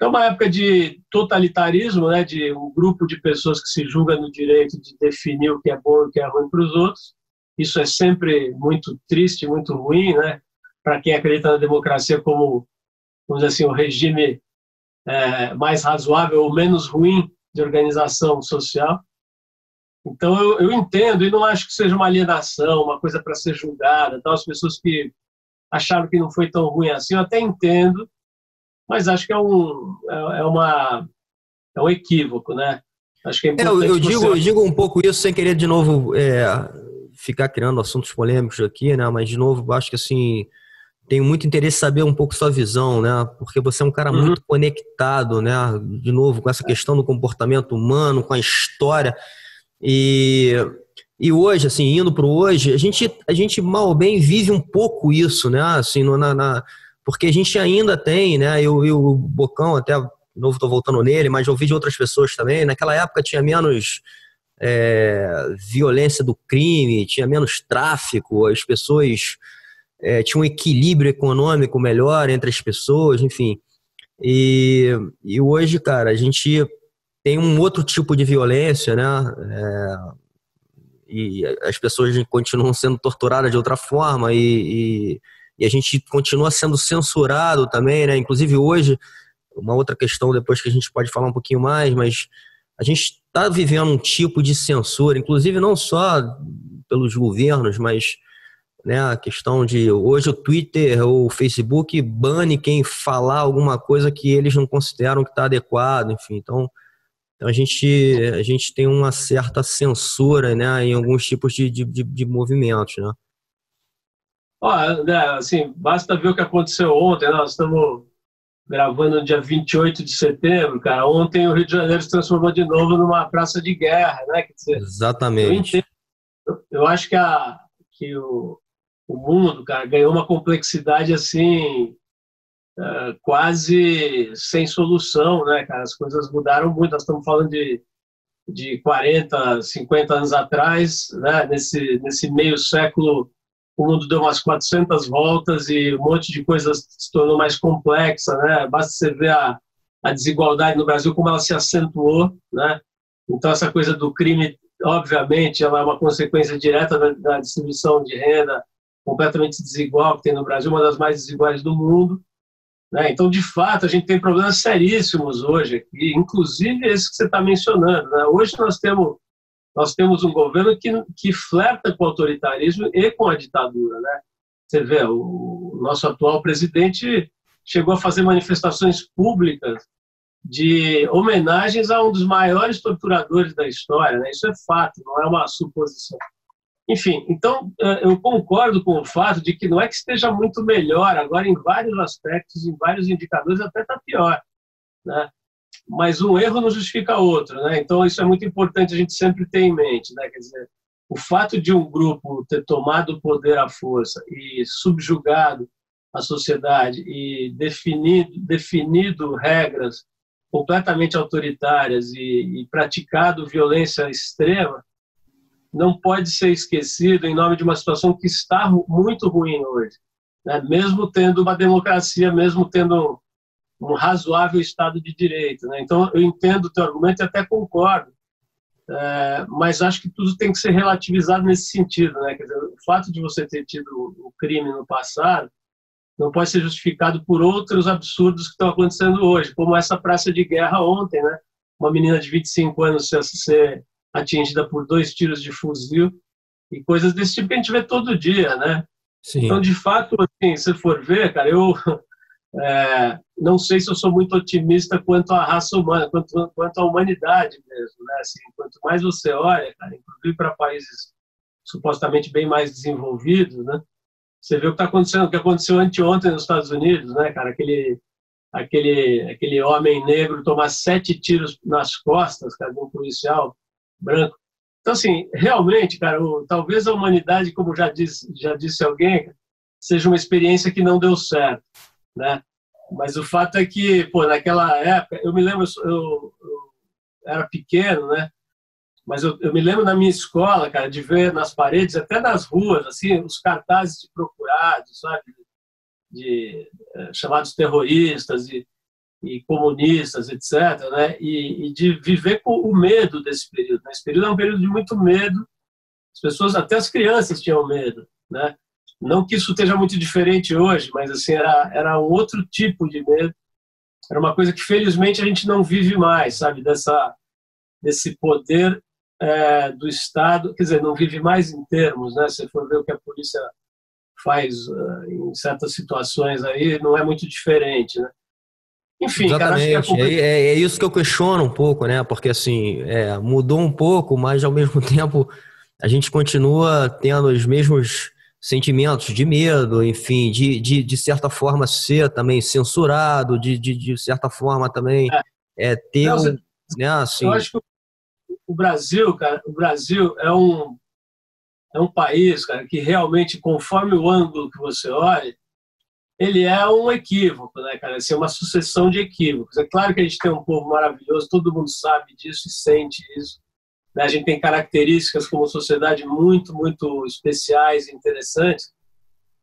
[SPEAKER 2] É uma época de totalitarismo, né, de um grupo de pessoas que se julga no direito de definir o que é bom e o que é ruim para os outros. Isso é sempre muito triste, muito ruim, né? Para quem acredita na democracia como, vamos dizer assim, o regime é, mais razoável ou menos ruim de organização social. Então eu, eu, entendo e não acho que seja uma alienação, uma coisa para ser julgada. Tal. As pessoas que acharam que não foi tão ruim assim, eu até entendo, mas acho que é um é, é uma é um equívoco, né? Acho que é
[SPEAKER 1] importante. É, eu, digo, eu digo um pouco isso sem querer de novo é, ficar criando assuntos polêmicos aqui, né? Mas de novo, acho que assim tenho muito interesse em saber um pouco sua visão, né? Porque você é um cara uhum. muito conectado, né? De novo, com essa questão do comportamento humano, com a história. E, e hoje, assim, indo para o hoje, a gente, a gente mal ou bem vive um pouco isso, né? Assim, na, na, porque a gente ainda tem, né? Eu e o Bocão, até, de novo, estou voltando nele, mas ouvi de outras pessoas também. Naquela época tinha menos. É, violência do crime, tinha menos tráfico, as pessoas é, tinha um equilíbrio econômico melhor entre as pessoas, enfim. E, e hoje, cara, a gente tem um outro tipo de violência, né? É, e as pessoas continuam sendo torturadas de outra forma e, e, e, a gente continua sendo censurado também, né? Inclusive hoje, uma outra questão depois que a gente pode falar um pouquinho mais, mas a gente está vivendo um tipo de censura, inclusive não só pelos governos, mas né, a questão de hoje o Twitter ou o Facebook bane quem falar alguma coisa que eles não consideram que está adequado, enfim. Então, então a gente, a gente tem uma certa censura né, em alguns tipos de, de, de movimentos. Né?
[SPEAKER 2] Né, assim, basta ver o que aconteceu ontem. Né? Nós estamos gravando no dia 28 de setembro, cara. Ontem o Rio de Janeiro se transformou de novo numa praça de guerra, né?
[SPEAKER 1] Dizer, Exatamente.
[SPEAKER 2] Eu, eu, acho que, a, que o, o mundo, cara, ganhou uma complexidade assim uh, quase sem solução, né, cara? As coisas mudaram muito. Nós estamos falando de de 40, 50 anos atrás, né? Nesse nesse meio século o mundo deu umas 400 voltas e um monte de coisas se tornou mais complexa, né? Basta você ver a, a desigualdade no Brasil como ela se acentuou, né? Então essa coisa do crime, obviamente, ela é uma consequência direta da, da distribuição de renda completamente desigual que tem no Brasil, uma das mais desiguais do mundo. Né? Então, de fato, a gente tem problemas seríssimos hoje aqui, inclusive esse que você está mencionando. Né? Hoje nós temos nós temos um governo que, que flerta com o autoritarismo e com a ditadura. Né? Você vê, o nosso atual presidente chegou a fazer manifestações públicas de homenagens a um dos maiores torturadores da história. Né? Isso é fato, não é uma suposição. Enfim, então eh, eu concordo com o fato de que não é que esteja muito melhor agora em vários aspectos, em vários indicadores, até está pior. Né? mas um erro não justifica outro, né? Então isso é muito importante a gente sempre ter em mente, né? Quer dizer, o fato de um grupo ter tomado o poder à força e subjugado a sociedade e definido, definido regras completamente autoritárias e, e praticado violência extrema não pode ser esquecido em nome de uma situação que está muito ruim hoje, né? mesmo tendo uma democracia, mesmo tendo um razoável Estado de Direito. Né? Então, eu entendo o teu argumento e até concordo, é, mas acho que tudo tem que ser relativizado nesse sentido. Né? Dizer, o fato de você ter tido o crime no passado não pode ser justificado por outros absurdos que estão acontecendo hoje, como essa praça de guerra ontem, né? uma menina de 25 anos ser atingida por dois tiros de fuzil e coisas desse tipo que a gente vê todo dia, né? Sim. Então, de fato, assim, se for ver, cara, eu é, não sei se eu sou muito otimista quanto à raça humana, quanto, quanto à humanidade mesmo. Né? Assim, quanto mais você olha, cara, inclusive para países supostamente bem mais desenvolvidos, né? você vê o que está acontecendo, o que aconteceu anteontem nos Estados Unidos, né, cara? Aquele, aquele, aquele homem negro tomar sete tiros nas costas, cara, de um policial branco. Então, assim, realmente, cara, talvez a humanidade, como já disse, já disse alguém, seja uma experiência que não deu certo né? Mas o fato é que, pô, naquela época, eu me lembro, eu, eu era pequeno, né? Mas eu, eu, me lembro na minha escola, cara, de ver nas paredes, até nas ruas, assim, os cartazes de procurados, sabe? De, é, chamados terroristas e, e, comunistas, etc. Né? E, e, de viver com o medo desse período. Esse período é um período de muito medo. As pessoas, até as crianças, tinham medo, né? Não que isso esteja muito diferente hoje, mas assim era era um outro tipo de medo. Era uma coisa que felizmente a gente não vive mais, sabe? Dessa desse poder é, do Estado, quer dizer, não vive mais em termos, né? Se for ver o que a polícia faz uh, em certas situações aí, não é muito diferente, né?
[SPEAKER 1] Enfim, Exatamente. Cara, é, é, é, isso que eu questiono um pouco, né? Porque assim, é, mudou um pouco, mas ao mesmo (laughs) tempo a gente continua tendo os mesmos sentimentos de medo, enfim, de, de, de certa forma ser também censurado, de, de, de certa forma também é, é ter Não, um, né, assim...
[SPEAKER 2] Eu acho que o Brasil, cara, o Brasil é um é um país, cara, que realmente, conforme o ângulo que você olha, ele é um equívoco, né, cara? Assim, é uma sucessão de equívocos. É claro que a gente tem um povo maravilhoso, todo mundo sabe disso e sente isso. Né? A gente tem características como sociedade muito, muito especiais e interessantes.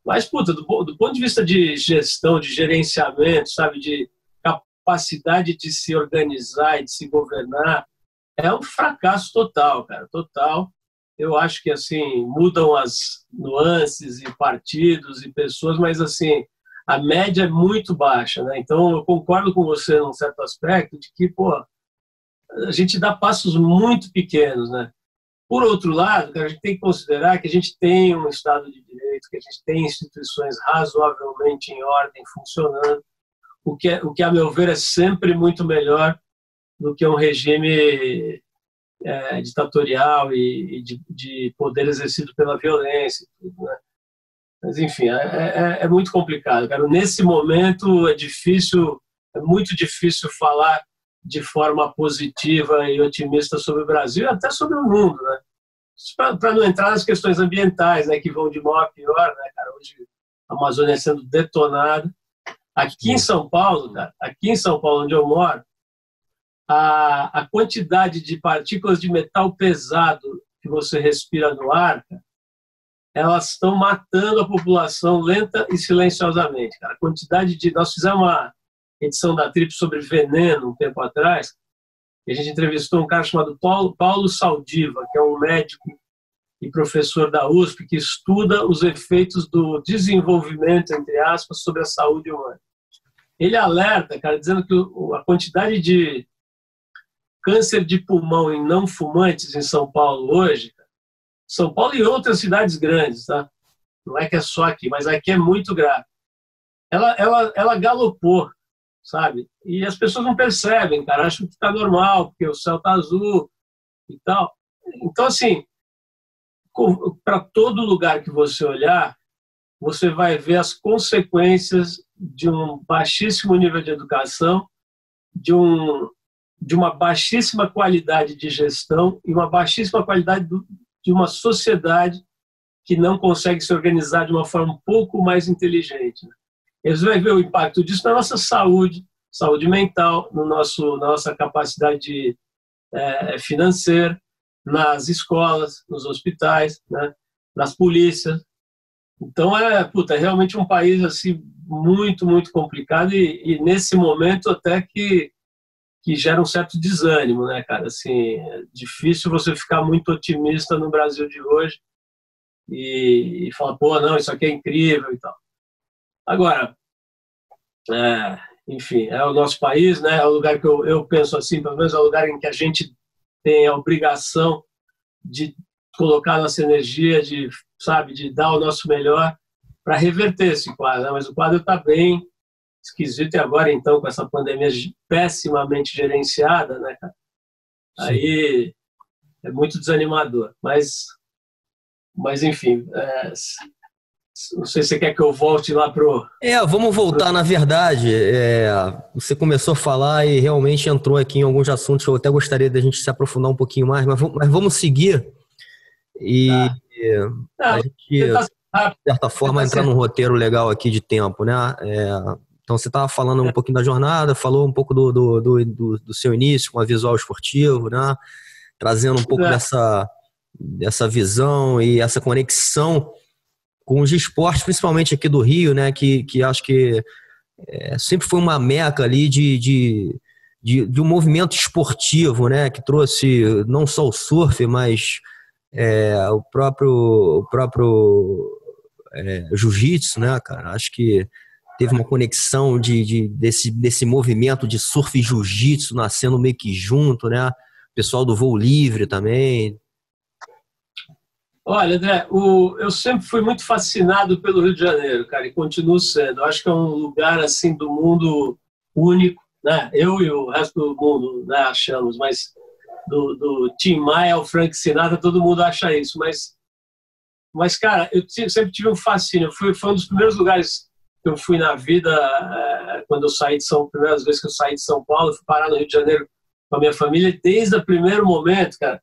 [SPEAKER 2] Mas, puta, do, do ponto de vista de gestão, de gerenciamento, sabe, de capacidade de se organizar e de se governar, é um fracasso total, cara, total. Eu acho que, assim, mudam as nuances e partidos e pessoas, mas, assim, a média é muito baixa, né? Então, eu concordo com você num certo aspecto de que, pô, a gente dá passos muito pequenos, né? Por outro lado, a gente tem que considerar que a gente tem um Estado de Direito, que a gente tem instituições razoavelmente em ordem, funcionando, o que, é, o que a meu ver, é sempre muito melhor do que um regime é, ditatorial e, e de, de, poder exercido pela violência. Né? Mas, enfim, é, é, é, muito complicado. Cara. Nesse momento, é difícil, é muito difícil falar de forma positiva e otimista sobre o Brasil até sobre o mundo, né? Para não entrar nas questões ambientais, né, que vão de mal a pior, né, cara? Hoje a Amazônia sendo detonada. Aqui em São Paulo, cara, aqui em São Paulo, onde eu moro, a, a quantidade de partículas de metal pesado que você respira no ar, cara, elas estão matando a população lenta e silenciosamente. Cara. A quantidade de. Nós fizemos uma edição da Trip sobre veneno um tempo atrás, e a gente entrevistou um cara chamado Paulo, Paulo Saldiva, que é um médico e professor da USP que estuda os efeitos do desenvolvimento, entre aspas, sobre a saúde humana. Ele alerta, cara, dizendo que a quantidade de câncer de pulmão em não fumantes em São Paulo hoje, São Paulo e outras cidades grandes, tá? Não é que é só aqui, mas aqui é muito grave. Ela, ela, ela galopou sabe? E as pessoas não percebem, cara, acham que está normal, porque o céu está azul e tal. Então, assim, para todo lugar que você olhar, você vai ver as consequências de um baixíssimo nível de educação, de, um, de uma baixíssima qualidade de gestão e uma baixíssima qualidade do, de uma sociedade que não consegue se organizar de uma forma um pouco mais inteligente. Né? Eles vão ver o impacto disso na nossa saúde, saúde mental, no nosso, na nossa capacidade é, financeira, nas escolas, nos hospitais, né, nas polícias. Então é, puta, é realmente um país assim muito, muito complicado e, e, nesse momento até que que gera um certo desânimo, né, cara? Assim, é difícil você ficar muito otimista no Brasil de hoje e, e falar, pô, não, isso aqui é incrível e tal. Agora, é, enfim, é o nosso país, né? É o lugar que eu, eu penso assim, pelo menos é o lugar em que a gente tem a obrigação de colocar nossa energia, de sabe, de dar o nosso melhor para reverter esse quadro. Né? Mas o quadro está bem esquisito e agora então com essa pandemia pessimamente gerenciada, né? Aí é muito desanimador. Mas, mas enfim, é, não sei se você quer que eu volte lá pro.
[SPEAKER 1] É, vamos voltar, na verdade. É, você começou a falar e realmente entrou aqui em alguns assuntos que eu até gostaria da gente se aprofundar um pouquinho mais, mas, mas vamos seguir. E tá. a gente, de certa forma, entrar num roteiro legal aqui de tempo, né? É, então você estava falando um é. pouquinho da jornada, falou um pouco do, do, do, do, seu início com a visual esportivo, né? Trazendo um pouco é. dessa, dessa visão e essa conexão com os esportes, principalmente aqui do Rio, né, que, que acho que é, sempre foi uma meca ali de, de, de, de, um movimento esportivo, né, que trouxe não só o surf, mas é, o próprio, o próprio é, jiu-jitsu, né, cara, acho que teve uma conexão de, de, desse, desse movimento de surf e jiu-jitsu nascendo meio que junto, né, pessoal do voo livre também,
[SPEAKER 2] Olha, André, o, eu sempre fui muito fascinado pelo Rio de Janeiro, cara, e continuo sendo. Eu acho que é um lugar assim do mundo único, né? Eu e o resto do mundo né, achamos, mas do, do Tim Maia ao Frank Sinatra, todo mundo acha isso. Mas, mas cara, eu sempre tive um fascínio. Fui, foi um dos primeiros lugares eu fui na vida é, quando eu saí de São primeiras vezes que eu saí de São Paulo, fui parar no Rio de Janeiro com a minha família. Desde o primeiro momento, cara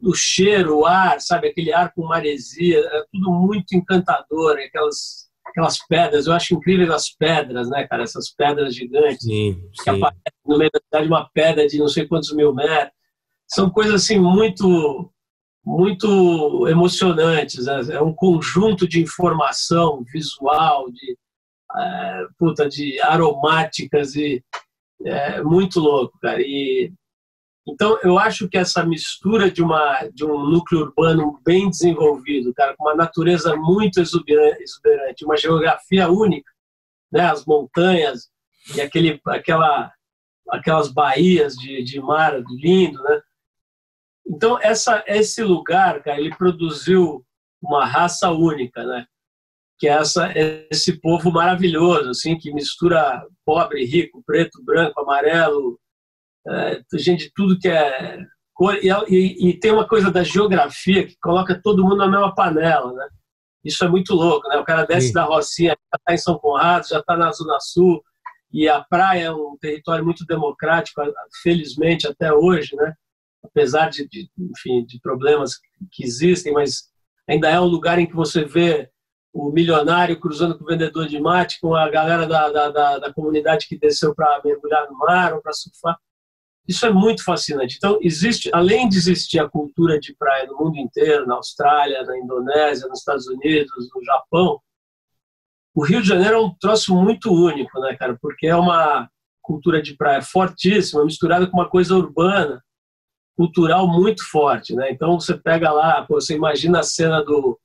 [SPEAKER 2] o cheiro, o ar, sabe, aquele ar com maresia, é tudo muito encantador, aquelas aquelas pedras, eu acho incrível as pedras, né, cara, essas pedras gigantes sim, que sim. aparecem no meio da cidade, uma pedra de não sei quantos mil metros, são coisas assim muito muito emocionantes, né? é um conjunto de informação visual, de é, puta, de aromáticas e é muito louco, cara, e então, eu acho que essa mistura de, uma, de um núcleo urbano bem desenvolvido, cara, com uma natureza muito exuberante, uma geografia única, né, as montanhas e aquele, aquela, aquelas baías de, de mar lindo, né, Então, essa, esse lugar, cara, ele produziu uma raça única, né? Que é essa, esse povo maravilhoso, assim, que mistura pobre, rico, preto, branco, amarelo, é, gente de tudo que é e, e, e, tem uma coisa da geografia que coloca todo mundo na mesma panela, né? Isso é muito louco, né? O cara desce Sim. da Rocinha, já está em São Conrado, já está na Zona Sul, e a praia é um território muito democrático, felizmente até hoje, né? Apesar de, de enfim, de problemas que existem, mas ainda é um lugar em que você vê o milionário cruzando com o vendedor de mate, com a galera da, da, da, da comunidade que desceu para mergulhar no mar ou para surfar. Isso é muito fascinante. Então, existe, além de existir a cultura de praia no mundo inteiro, na Austrália, na Indonésia, nos Estados Unidos, no Japão, o Rio de Janeiro é um troço muito único, né, cara? Porque é uma cultura de praia fortíssima, misturada com uma coisa urbana, cultural muito forte, né? Então, você pega lá, você imagina a cena do,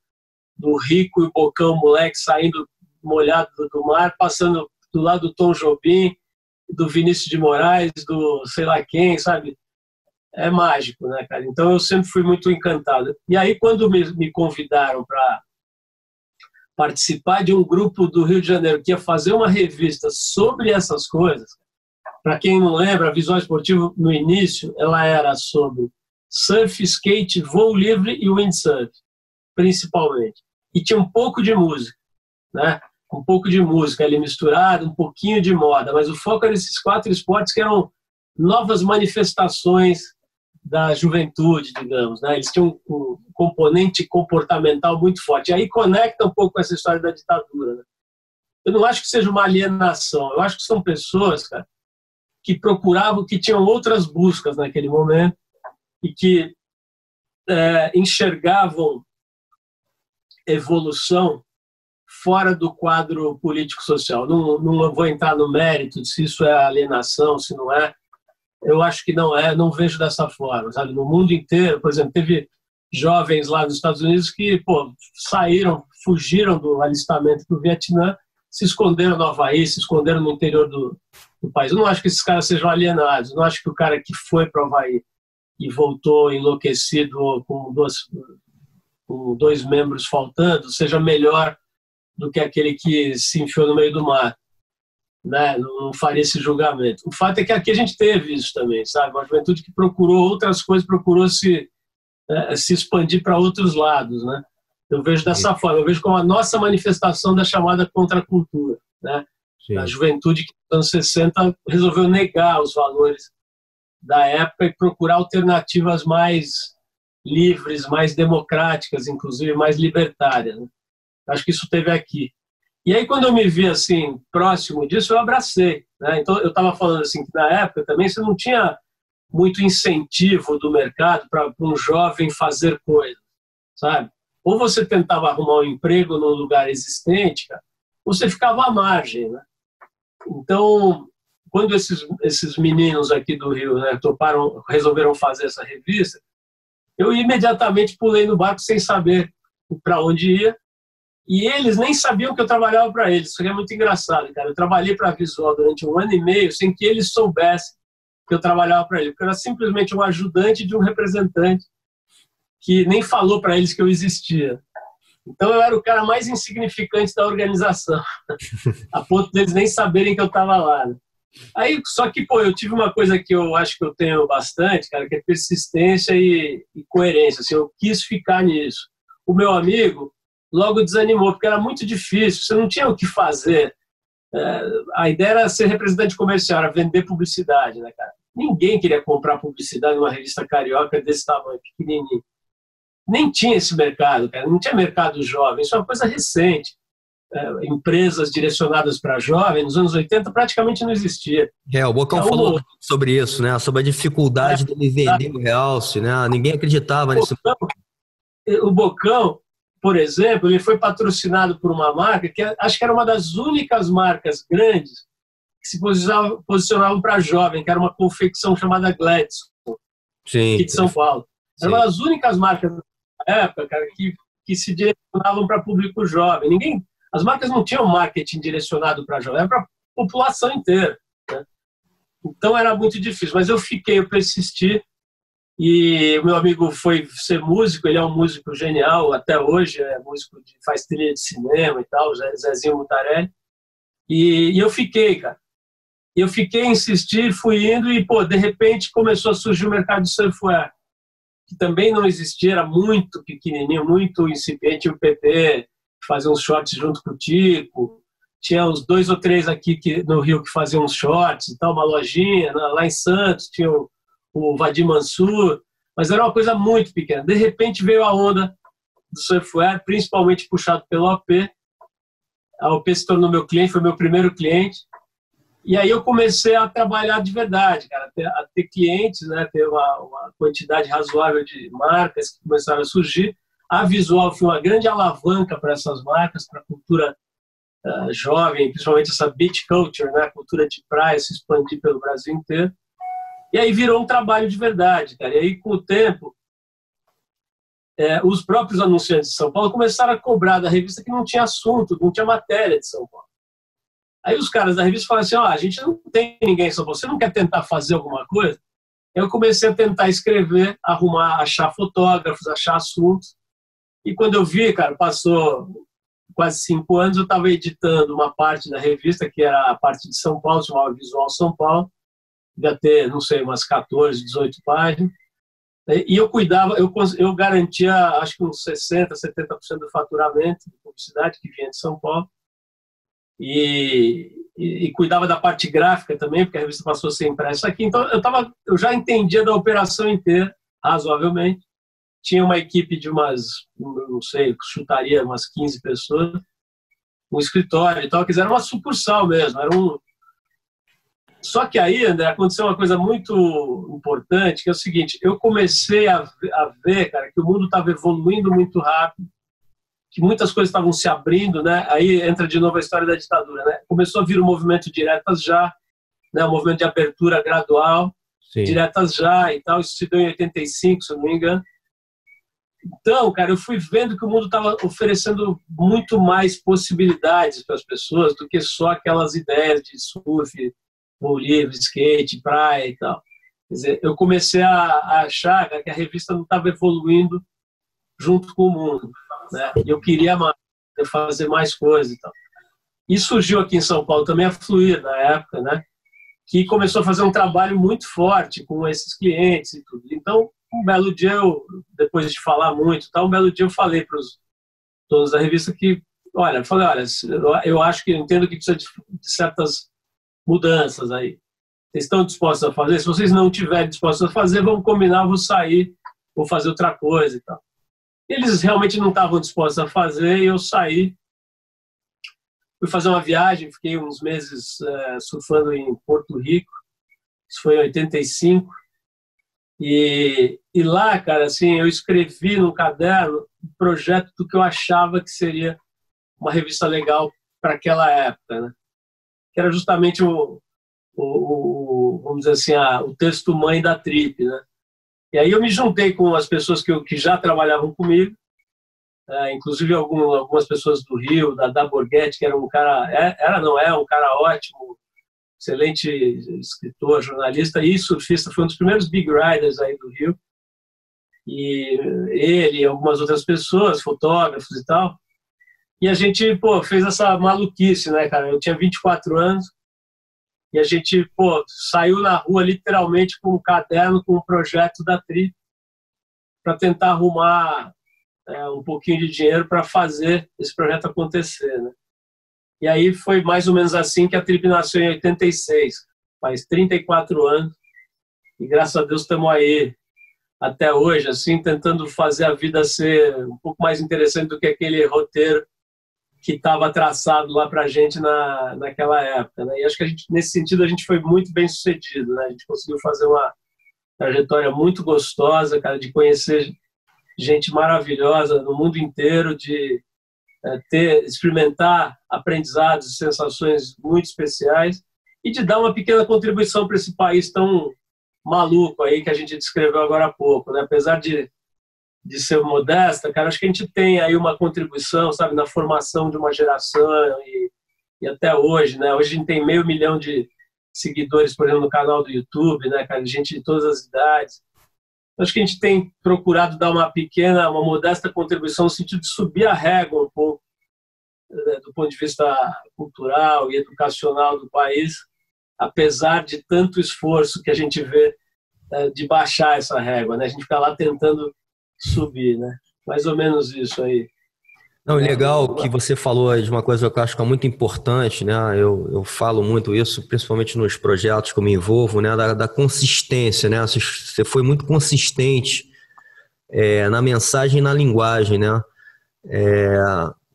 [SPEAKER 2] do rico e bocão moleque saindo molhado do mar, passando do lado do Tom Jobim, do Vinícius de Moraes, do sei lá quem, sabe? É mágico, né, cara? Então eu sempre fui muito encantado. E aí, quando me, me convidaram para participar de um grupo do Rio de Janeiro que ia fazer uma revista sobre essas coisas, para quem não lembra, a Visão Esportiva, no início, ela era sobre surf, skate, voo livre e windsurf, principalmente. E tinha um pouco de música, né? um pouco de música ali misturada, um pouquinho de moda, mas o foco era esses quatro esportes que eram novas manifestações da juventude, digamos. Né? Eles tinham um componente comportamental muito forte. E aí conecta um pouco com essa história da ditadura. Né? Eu não acho que seja uma alienação, eu acho que são pessoas cara, que procuravam, que tinham outras buscas naquele momento e que é, enxergavam evolução fora do quadro político-social. Não, não vou entrar no mérito de se isso é alienação, se não é. Eu acho que não é, não vejo dessa forma. Sabe? No mundo inteiro, por exemplo, teve jovens lá nos Estados Unidos que pô, saíram, fugiram do alistamento do Vietnã, se esconderam no Havaí, se esconderam no interior do, do país. Eu não acho que esses caras sejam alienados. Eu não acho que o cara que foi para o Havaí e voltou enlouquecido com dois, com dois membros faltando seja melhor do que aquele que se enfiou no meio do mar. Né? Não faria esse julgamento. O fato é que aqui a gente teve isso também, sabe? Uma juventude que procurou outras coisas, procurou se, é, se expandir para outros lados, né? Eu vejo dessa Sim. forma, eu vejo como a nossa manifestação da chamada contracultura, né? Sim. A juventude que nos anos 60 resolveu negar os valores da época e procurar alternativas mais livres, mais democráticas, inclusive mais libertárias. Né? Acho que isso teve aqui. E aí, quando eu me vi assim, próximo disso, eu abracei. Né? Então, eu estava falando assim, que na época também você não tinha muito incentivo do mercado para um jovem fazer coisas, sabe? Ou você tentava arrumar um emprego no lugar existente, cara, ou você ficava à margem, né? Então, quando esses, esses meninos aqui do Rio né, toparam, resolveram fazer essa revista, eu imediatamente pulei no barco sem saber para onde ia e eles nem sabiam que eu trabalhava para eles. Isso é muito engraçado, cara. Eu trabalhei para a Visual durante um ano e meio sem que eles soubessem que eu trabalhava para eles. Porque eu era simplesmente um ajudante de um representante que nem falou para eles que eu existia. Então eu era o cara mais insignificante da organização, (laughs) a ponto deles nem saberem que eu estava lá. Né? Aí, só que, pô, eu tive uma coisa que eu acho que eu tenho bastante, cara, que é persistência e, e coerência. Assim, eu quis ficar nisso. O meu amigo, logo desanimou, porque era muito difícil, você não tinha o que fazer. É, a ideia era ser representante comercial, era vender publicidade, né, cara? Ninguém queria comprar publicidade numa revista carioca desse tamanho, pequenininho. Nem tinha esse mercado, cara, não tinha mercado jovem, isso é uma coisa recente. É, empresas direcionadas para jovens, nos anos 80 praticamente não existia.
[SPEAKER 1] É, o Bocão então, falou sobre isso, né? Sobre a dificuldade é, dele vender o realce, né? Ninguém acreditava nisso.
[SPEAKER 2] O Bocão, por exemplo, ele foi patrocinado por uma marca que acho que era uma das únicas marcas grandes que se posicionavam, posicionavam para jovem, que era uma confecção chamada Gladson, Sim. aqui de São Paulo. Era Sim. uma das únicas marcas da época, cara, que, que se direcionavam para público jovem. Ninguém, as marcas não tinham marketing direcionado para jovem, era para a população inteira. Né? Então era muito difícil, mas eu fiquei, eu persisti E meu amigo foi ser músico, ele é um músico genial até hoje, é músico de, faz trilha de cinema e tal, Zezinho Mutarelli. E, e eu fiquei, cara. Eu fiquei a insistir, fui indo e, pô, de repente começou a surgir o mercado de surfwear, que também não existia, era muito pequenininho, muito incipiente. O PP fazia uns shorts junto com o Tico, tinha uns dois ou três aqui que, no Rio que faziam uns shorts e tal, uma lojinha. Lá em Santos tinha o, o Vadim Mansur, mas era uma coisa muito pequena. De repente veio a onda do surfwear, principalmente puxado pelo OP. A OP se tornou meu cliente, foi meu primeiro cliente. E aí eu comecei a trabalhar de verdade, cara, a ter clientes, né, ter uma, uma, quantidade razoável de marcas que começaram a surgir. A Visual foi uma grande alavanca para essas marcas, para a cultura uh, jovem, principalmente essa beach culture, né, a cultura de praia se expandir pelo Brasil inteiro. E aí virou um trabalho de verdade, cara. E aí, com o tempo, é, os próprios anunciantes de São Paulo começaram a cobrar da revista que não tinha assunto, não tinha matéria de São Paulo. Aí os caras da revista falaram assim: ó, oh, a gente não tem ninguém em São Paulo, você não quer tentar fazer alguma coisa? Eu comecei a tentar escrever, arrumar, achar fotógrafos, achar assuntos. E quando eu vi, cara, passou quase cinco anos, eu estava editando uma parte da revista, que era a parte de São Paulo, chamava Visual São Paulo. Devia ter, não sei, umas 14, 18 páginas. E eu cuidava, eu, eu garantia, acho que uns 60%, 70% do faturamento de publicidade que vinha de São Paulo. E, e, e, cuidava da parte gráfica também, porque a revista passou a ser impressa aqui. Então, eu, tava, eu já entendia da operação inteira, razoavelmente tinha uma equipe de umas, não sei, chutaria umas 15 pessoas, um escritório e tal, que era uma sucursal mesmo, era um... Só que aí, André, aconteceu uma coisa muito importante, que é o seguinte, eu comecei a, a ver, cara, que o mundo estava evoluindo muito rápido, que muitas coisas estavam se abrindo, né? Aí entra de novo a história da ditadura, né? Começou a vir o movimento diretas já, né? O movimento de abertura gradual, Sim. diretas já e tal. Isso se deu em 85, se não me engano. Então, cara, eu fui vendo que o mundo estava oferecendo muito mais possibilidades para as pessoas do que só aquelas ideias de surf, voo livre, skate, praia e tal. Quer dizer, eu comecei a, achar que a revista não estava evoluindo junto com o mundo. Né? Eu queria mais, fazer mais coisas e tal. E surgiu aqui em São Paulo também a Fluir, na época, né? que começou a fazer um trabalho muito forte com esses clientes e tudo. Então, um belo dia eu, depois de falar muito, tá, um belo dia eu falei para os donos da revista que, olha, eu falei, olha, eu acho que eu entendo que precisa de, de certas mudanças aí. Vocês estão dispostos a fazer? Se vocês não estiverem dispostos a fazer, vamos combinar, vou sair, vou fazer outra coisa e tal. Eles realmente não estavam dispostos a fazer e eu saí. Fui fazer uma viagem, fiquei uns meses uh, surfando em Porto Rico. Isso foi em 85. E, e lá, cara, assim, eu escrevi no caderno um projeto do que eu achava que seria uma revista legal para aquela época, né? Que era justamente o, o, o vamos dizer assim, a, o texto mãe da Trip, né? E aí eu me juntei com as pessoas que, que já trabalhavam comigo, é, inclusive algum, algumas pessoas do Rio, da, da Borghetti, que era um cara, é, era não é, um cara ótimo, excelente escritor, jornalista e surfista, foi um dos primeiros big riders aí do Rio. E ele e algumas outras pessoas, fotógrafos e tal. E a gente, pô, fez essa maluquice, né, cara? Eu tinha 24 anos e a gente, pô, saiu na rua literalmente com um caderno com um projeto da Tri para tentar arrumar é, um pouquinho de dinheiro para fazer esse projeto acontecer, né? E aí foi mais ou menos assim que a Trip nasceu em 86, faz 34 anos. E graças a Deus estamos aí até hoje, assim, tentando fazer a vida ser um pouco mais interessante do que aquele roteiro que estava traçado lá para a gente na, naquela época. Né? E acho que gente, nesse sentido a gente foi muito bem sucedido. Né? A gente conseguiu fazer uma trajetória muito gostosa, cara, de conhecer gente maravilhosa no mundo inteiro, de ter, experimentar aprendizados e sensações muito especiais e de dar uma pequena contribuição para esse país tão maluco aí que a gente descreveu agora há pouco, né? Apesar de, de ser modesta, cara, acho que a gente tem aí uma contribuição, sabe, na formação de uma geração e, e até hoje, né? Hoje a gente tem meio milhão de seguidores, por exemplo, no canal do YouTube, né, cara, gente de todas as idades. Acho que a gente tem procurado dar uma pequena, uma modesta contribuição no sentido de subir a régua um pouco, né, do ponto de vista cultural e educacional do país, apesar de tanto esforço que a gente vê é, de baixar essa régua, né? A gente fica lá tentando subir, né? Mais ou menos isso aí.
[SPEAKER 1] Não, legal que você falou de uma coisa que eu acho que é muito importante, né? Eu, eu falo muito isso, principalmente nos projetos que eu me envolvo, né? Da, da consistência, né? Você foi muito consistente é, na mensagem e na linguagem, né? É,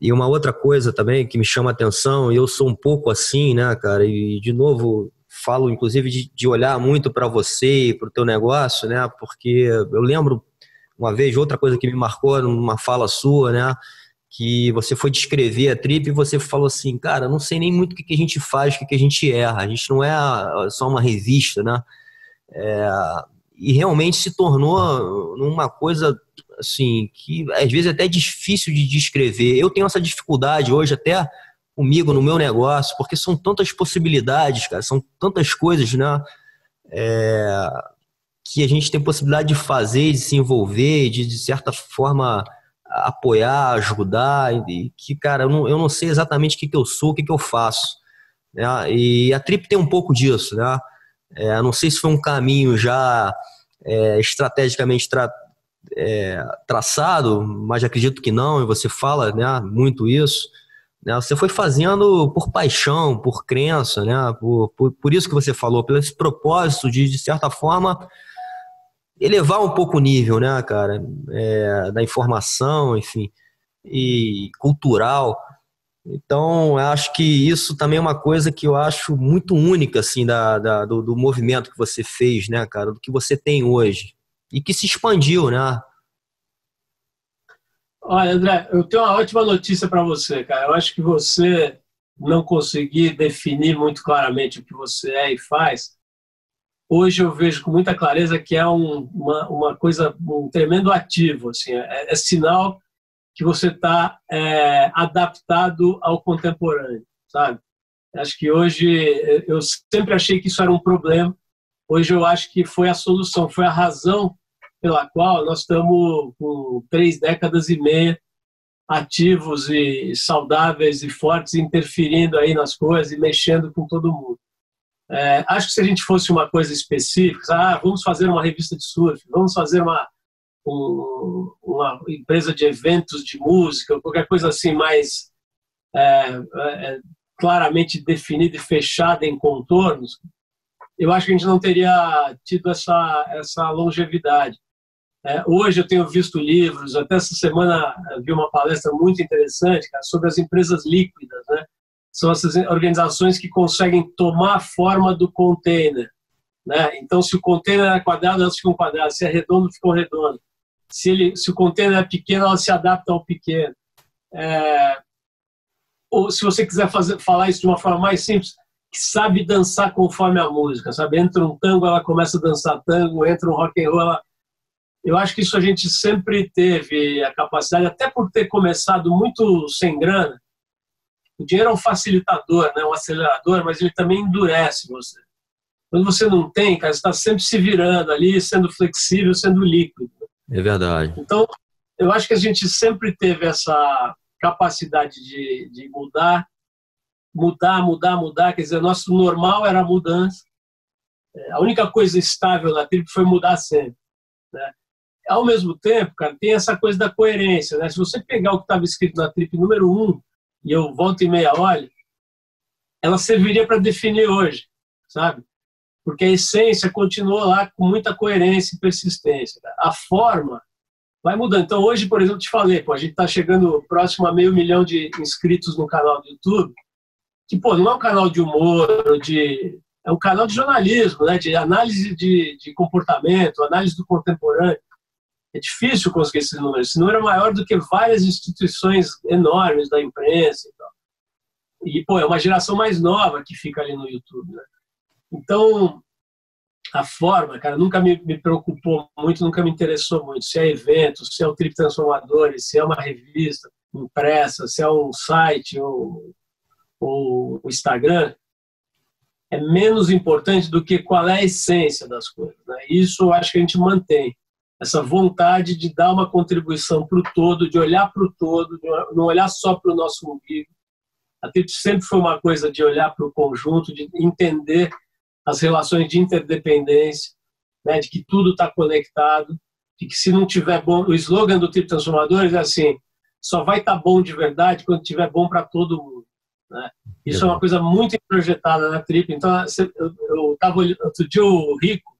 [SPEAKER 1] e uma outra coisa também que me chama a atenção, e eu sou um pouco assim, né, cara? E de novo falo, inclusive, de, de olhar muito para você e para o teu negócio, né? Porque eu lembro uma vez outra coisa que me marcou numa fala sua, né? Que você foi descrever a trip e você falou assim, cara, não sei nem muito o que, a gente faz, o que, que a gente erra. A gente não é só uma revista, né? É, e realmente se tornou uma coisa assim que às vezes é até difícil de descrever. Eu tenho essa dificuldade hoje até comigo no meu negócio, porque são tantas possibilidades, cara, são tantas coisas, né? É, que a gente tem possibilidade de fazer, de se envolver, de, de certa forma apoiar, ajudar, e que, cara, eu não, eu não sei exatamente o que, que eu sou, o que, que eu faço. Né? E a Trip tem um pouco disso, né? É, não sei se foi um caminho já é, estrategicamente tra, é, traçado, mas acredito que não, e você fala né, muito isso. Né? Você foi fazendo por paixão, por crença, né? por, por, por isso que você falou, pelo esse propósito de, de certa forma, elevar um pouco o nível, né, cara, é, da informação, enfim, e cultural. Então, acho que isso também é uma coisa que eu acho muito única, assim, da, da do, do, movimento que você fez, né, cara, do que você tem hoje. E que se expandiu, né?
[SPEAKER 2] Olha, André, eu tenho uma ótima notícia para você, cara. Eu acho que você não conseguir definir muito claramente o que você é e faz, hoje eu vejo com muita clareza que é um, uma, uma coisa, um tremendo ativo, assim, é, é sinal que você está é, adaptado ao contemporâneo, sabe? Acho que hoje, eu sempre achei que isso era um problema, hoje eu acho que foi a solução, foi a razão pela qual nós estamos com três décadas e meia ativos e saudáveis e fortes, interferindo aí nas coisas e mexendo com todo mundo. É, acho que se a gente fosse uma coisa específica, ah, vamos fazer uma revista de surf, vamos fazer uma, um, uma empresa de eventos de música, qualquer coisa assim mais é, é, claramente definida e fechada em contornos, eu acho que a gente não teria tido essa, essa longevidade. É, hoje eu tenho visto livros, até essa semana vi uma palestra muito interessante cara, sobre as empresas líquidas, né? São essas organizações que conseguem tomar a forma do container. Né? Então, se o container é quadrado, elas ficam quadradas. Se é redondo, ficam redondo. Se, ele, se o container é pequeno, elas se adaptam ao pequeno. É, ou se você quiser fazer, falar isso de uma forma mais simples, que sabe dançar conforme a música, sabe? Entra um tango, ela começa a dançar tango, entra um rock and roll, ela... eu acho que isso a gente sempre teve a capacidade, até por ter começado muito sem grana, o dinheiro é um facilitador, né? um acelerador, mas ele também endurece você. Quando você não tem, cara, você está sempre se virando ali, sendo flexível, sendo líquido.
[SPEAKER 1] É verdade.
[SPEAKER 2] Então, eu acho que a gente sempre teve essa capacidade de, de mudar, mudar, mudar, mudar. Quer dizer, nosso normal era a mudança. É, a única coisa estável na trip foi mudar sempre. Né? Ao mesmo tempo, cara, tem essa coisa da coerência. Né? Se você pegar o que estava escrito na trip número um, e eu volto e meia olho, ela serviria para definir hoje, sabe? Porque a essência continua lá com muita coerência e persistência. A forma vai mudando. Então, hoje, por exemplo, te falei, pô, a gente está chegando próximo a meio milhão de inscritos no canal do YouTube, que, pô, não é um canal de humor, de, é um canal de jornalismo, né, de análise de, de comportamento, análise do contemporâneo. É difícil conseguir esse número. Esse número é maior do que várias instituições enormes da imprensa e tal. E, pô, é uma geração mais nova que fica ali no YouTube, né? Então, a forma, cara, nunca me, me, preocupou muito, nunca me interessou muito. Se é evento, se é o Trip Transformadores, se é uma revista impressa, se é um site ou, ou o Instagram, é menos importante do que qual é a essência das coisas. Né? Isso eu acho que a gente mantém. Essa vontade de dar uma contribuição para o todo, de olhar para o todo, de não olhar só para o nosso umbigo. A TIP sempre foi uma coisa de olhar para o conjunto, de entender as relações de interdependência, né, de que tudo está conectado, de que se não tiver bom, o slogan do tipo Transformadores é assim, só vai estar tá bom de verdade quando tiver bom para todo mundo. Né? Isso é uma coisa muito projetada na Trip. Então, eu estava outro dia o Rico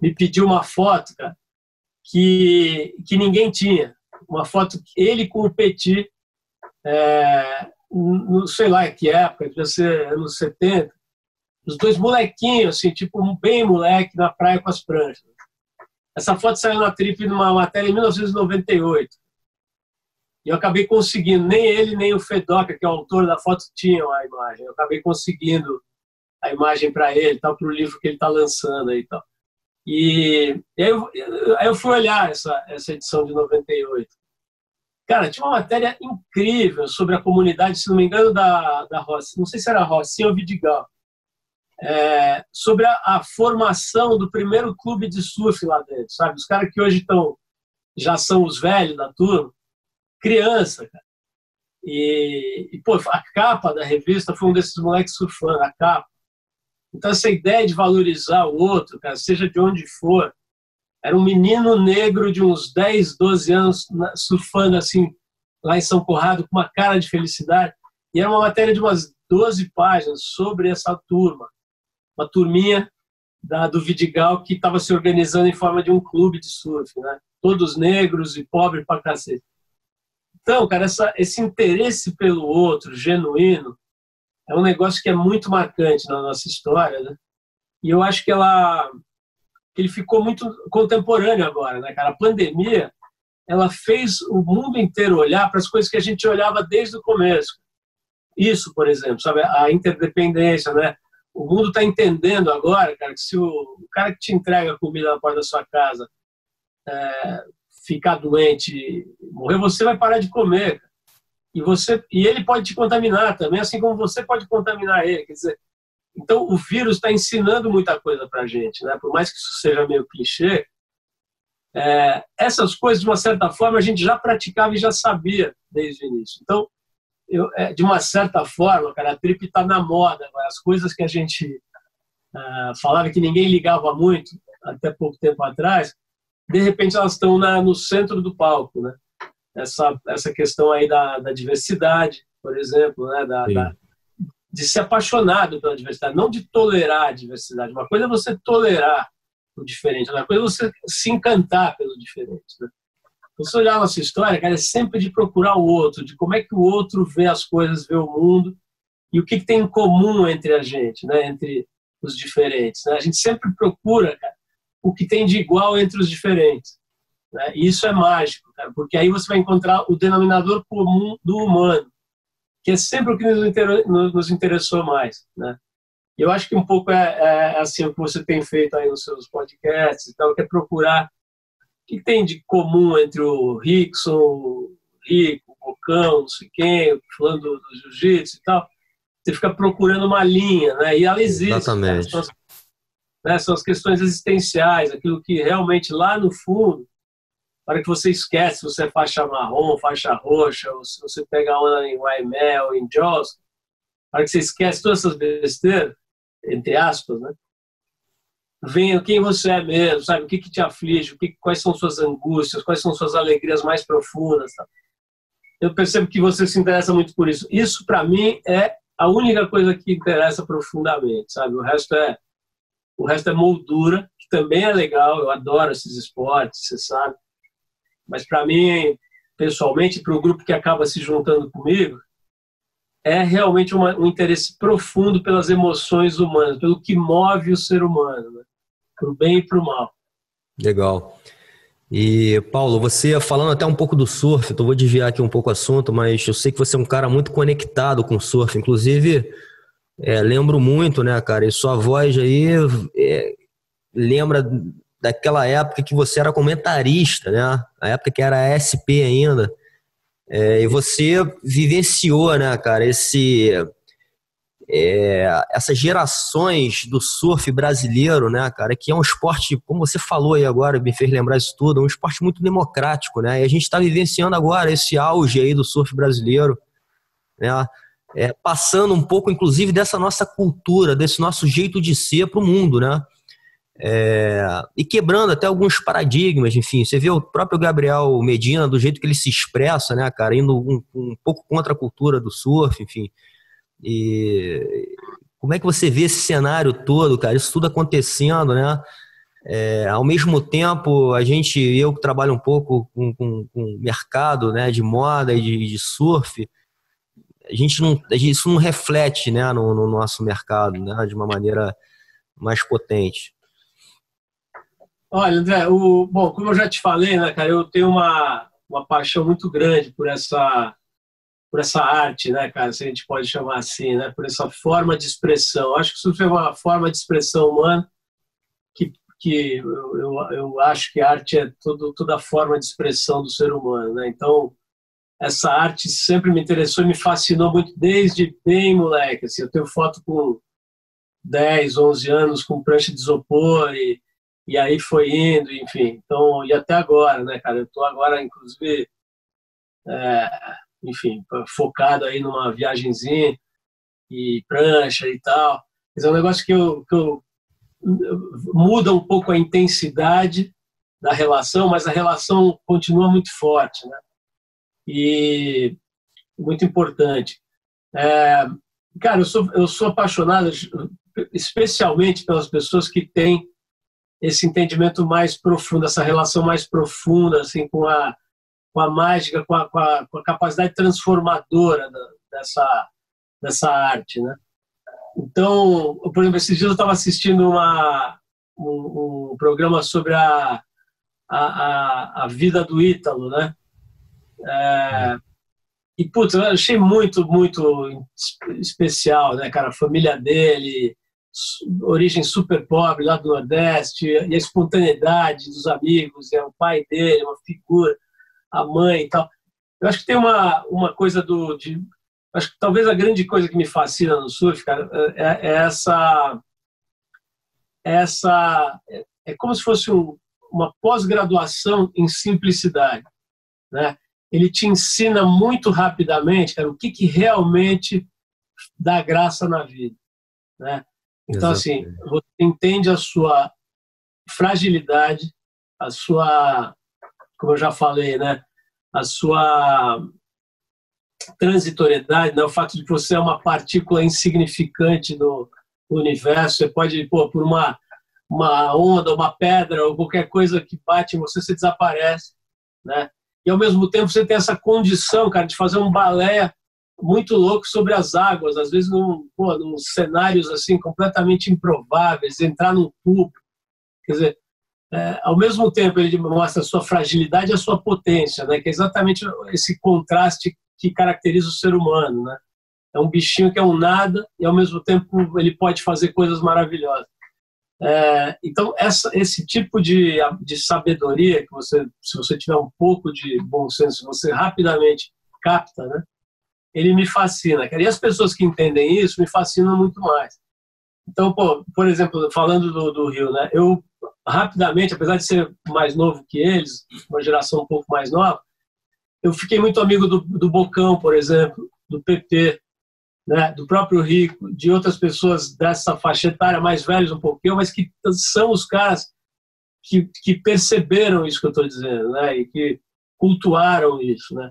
[SPEAKER 2] me pediu uma foto, cara, que, que ninguém tinha. Uma foto ele com o Petit, é, não sei lá que época, devia ser anos 70, os dois molequinhos, assim, tipo, bem moleque, na praia com as pranchas. Essa foto saiu na Trip numa matéria em 1998. E eu acabei conseguindo, nem ele nem o Fedoca, que é o autor da foto, tinham a imagem. Eu acabei conseguindo a imagem para ele, tal, para o livro que ele está lançando aí, tal. E, aí, eu, eu fui olhar essa, essa edição de 98. Cara, tinha uma matéria incrível sobre a comunidade, se não me engano, da, da Rossi, não sei se era Rossi ou Vidigal, é, sobre a, a, formação do primeiro clube de surf lá dentro, sabe? Os caras que hoje estão, já são os velhos da turma, criança, cara. E, e, pô, a capa da revista foi um desses moleques surfando, a capa. Então, essa ideia de valorizar o outro, cara, seja de onde for, era um menino negro de uns 10, 12 anos surfando assim, lá em São Corrado, com uma cara de felicidade. E era uma matéria de umas 12 páginas sobre essa turma. Uma turminha da, do Vidigal que estava se organizando em forma de um clube de surf, né? Todos negros e pobres pra cacete. Então, cara, essa, esse interesse pelo outro, genuíno, é um negócio que é muito marcante na nossa história, né? E eu acho que ela ele ficou muito contemporâneo agora, né, cara? A pandemia, ela fez o mundo inteiro olhar para as coisas que a gente olhava desde o começo. Isso, por exemplo, sabe, a interdependência, né? O mundo está entendendo agora, cara, que se o, cara que te entrega comida na porta da sua casa é, ficar doente, morrer, você vai parar de comer. E você e ele pode te contaminar também, assim como você pode contaminar ele. Quer dizer, então o vírus está ensinando muita coisa para a gente, né? Por mais que isso seja meio clichê, é, essas coisas de uma certa forma a gente já praticava e já sabia desde o início. Então, eu, é, de uma certa forma, cara, a trip está na moda. As coisas que a gente uh, falava que ninguém ligava muito até pouco tempo atrás, de repente elas estão na, no centro do palco, né? Essa, essa questão aí da, da diversidade, por exemplo, né? Da, da, de ser apaixonado pela diversidade, não de tolerar a diversidade. Uma coisa é você tolerar o diferente, outra coisa é você se encantar pelo diferente. Né? Você olhar a nossa história, cara, é sempre de procurar o outro, de como é que o outro vê as coisas, vê o mundo e o que, que tem em comum entre a gente, né? entre os diferentes. Né? A gente sempre procura, cara, o que tem de igual entre os diferentes. Né? E isso é mágico, cara, porque aí você vai encontrar o denominador comum do humano, que é sempre o que nos interessou mais. Né? E eu acho que um pouco é, é, assim o que você tem feito aí nos seus podcasts e tal, que é procurar o que tem de comum entre o Rickson, o Rico, o Bocão, não sei quem, falando do, do jiu-jitsu e tal. Você fica procurando uma linha, né? E ela existe.
[SPEAKER 1] Exatamente.
[SPEAKER 2] Né? né, são as questões existenciais, aquilo que realmente lá no fundo, para que você esquece você é faixa marrom, faixa roxa, ou se você pega onda em Waimel, em Jaws, para que você esquece todas essas besteiras, entre aspas, né? Venha quem você é mesmo, sabe? O que, que te aflige, o que, quais são suas angústias, quais são suas alegrias mais profundas. Tá? Eu percebo que você se interessa muito por isso. Isso, para mim, é a única coisa que interessa profundamente, sabe? O resto é o resto é moldura, que também é legal, eu adoro esses esportes, você sabe. Mas para mim, pessoalmente, para o grupo que acaba se juntando comigo, é realmente uma, um interesse profundo pelas emoções humanas, pelo que move o ser humano, né? para o bem e para o mal.
[SPEAKER 1] Legal. E, Paulo, você falando até um pouco do surf, eu vou desviar aqui um pouco o assunto, mas eu sei que você é um cara muito conectado com o surf. Inclusive, é, lembro muito, né, cara? E sua voz aí é, lembra daquela época que você era comentarista, né? A época que era SP ainda. É, e você vivenciou, né, cara, esse é, essas gerações do surf brasileiro, né, cara, que é um esporte, como você falou aí agora, me fez lembrar isso tudo, um esporte muito democrático, né, e a gente está vivenciando agora esse auge aí do surf brasileiro, né, é, passando um pouco, inclusive, dessa nossa cultura, desse nosso jeito de ser para o mundo, né, é, e quebrando até alguns paradigmas, enfim, você vê o próprio Gabriel Medina, do jeito que ele se expressa, né, cara, indo um, um pouco contra a cultura do surf, enfim, e como é que você vê esse cenário todo, cara? Isso tudo acontecendo, né? É, ao mesmo tempo, a gente, eu que trabalho um pouco com, com, com mercado né, de moda e de, de, surf, a gente não, isso não reflete né, no, no, nosso mercado né, de uma maneira mais potente.
[SPEAKER 2] Olha, André, o, bom, como eu já te falei, né, cara, eu tenho uma, uma paixão muito grande por essa por essa arte, né, cara, se a gente pode chamar assim, né, por essa forma de expressão. Acho que isso foi uma forma de expressão humana que, que eu, eu, eu acho que a arte é todo, toda forma de expressão do ser humano, né? Então, essa arte sempre me interessou e me fascinou muito desde bem moleque. Assim, eu tenho foto com 10, 11 anos com prancha de isopor e, e aí foi indo, enfim. Então, e até agora, né, cara? Eu tô agora, inclusive, é, enfim, focado aí numa viagenzinha e prancha e tal. Mas é um negócio que eu, que eu muda um pouco a intensidade da relação, mas a relação continua muito forte, né? E muito importante. É, cara, eu sou, eu sou apaixonado especialmente pelas pessoas que têm esse entendimento mais profundo, essa relação mais profunda assim com a com a mágica, com a, com a, com a capacidade transformadora dessa, dessa arte, né? Então, por exemplo, esses dias eu estava assistindo uma, um, um, programa sobre a, a, a, vida do Ítalo, né? É, e, putz, eu achei muito, muito especial, né, cara? A família dele, origem super pobre lá do Nordeste, e a espontaneidade dos amigos, é o pai dele, uma figura a mãe e tal. Eu acho que tem uma, uma coisa do. De, acho que talvez a grande coisa que me fascina no surf, cara, é, é essa. essa é, é como se fosse um, uma pós-graduação em simplicidade. Né? Ele te ensina muito rapidamente cara, o que, que realmente dá graça na vida. Né? Então, assim, você entende a sua fragilidade, a sua como eu já falei, né? A sua transitoriedade, né? o fato de que você é uma partícula insignificante no, universo, você pode, pô, por uma, uma onda, uma pedra ou qualquer coisa que bate em você, você desaparece, né? E ao mesmo tempo você tem essa condição, cara, de fazer um balé muito louco sobre as águas, às vezes num, pô, num cenários assim completamente improváveis, entrar num tubo, quer dizer, é, ao mesmo tempo ele mostra a sua fragilidade e a sua potência, né? que é exatamente esse contraste que caracteriza o ser humano. Né? É um bichinho que é um nada e ao mesmo tempo ele pode fazer coisas maravilhosas. É, então essa, esse tipo de, de sabedoria que você, se você tiver um pouco de bom senso, você rapidamente capta, né? Ele me fascina. E as pessoas que entendem isso me fascinam muito mais. Então, pô, por exemplo, falando do, do Rio, né? Eu rapidamente, apesar de ser mais novo que eles, uma geração um pouco mais nova, eu fiquei muito amigo do, do Bocão, por exemplo, do PP, né, do próprio Rico, de outras pessoas dessa faixa etária, mais velhos um pouquinho, mas que são os caras que, que perceberam isso que eu estou dizendo, né, e que cultuaram isso, né.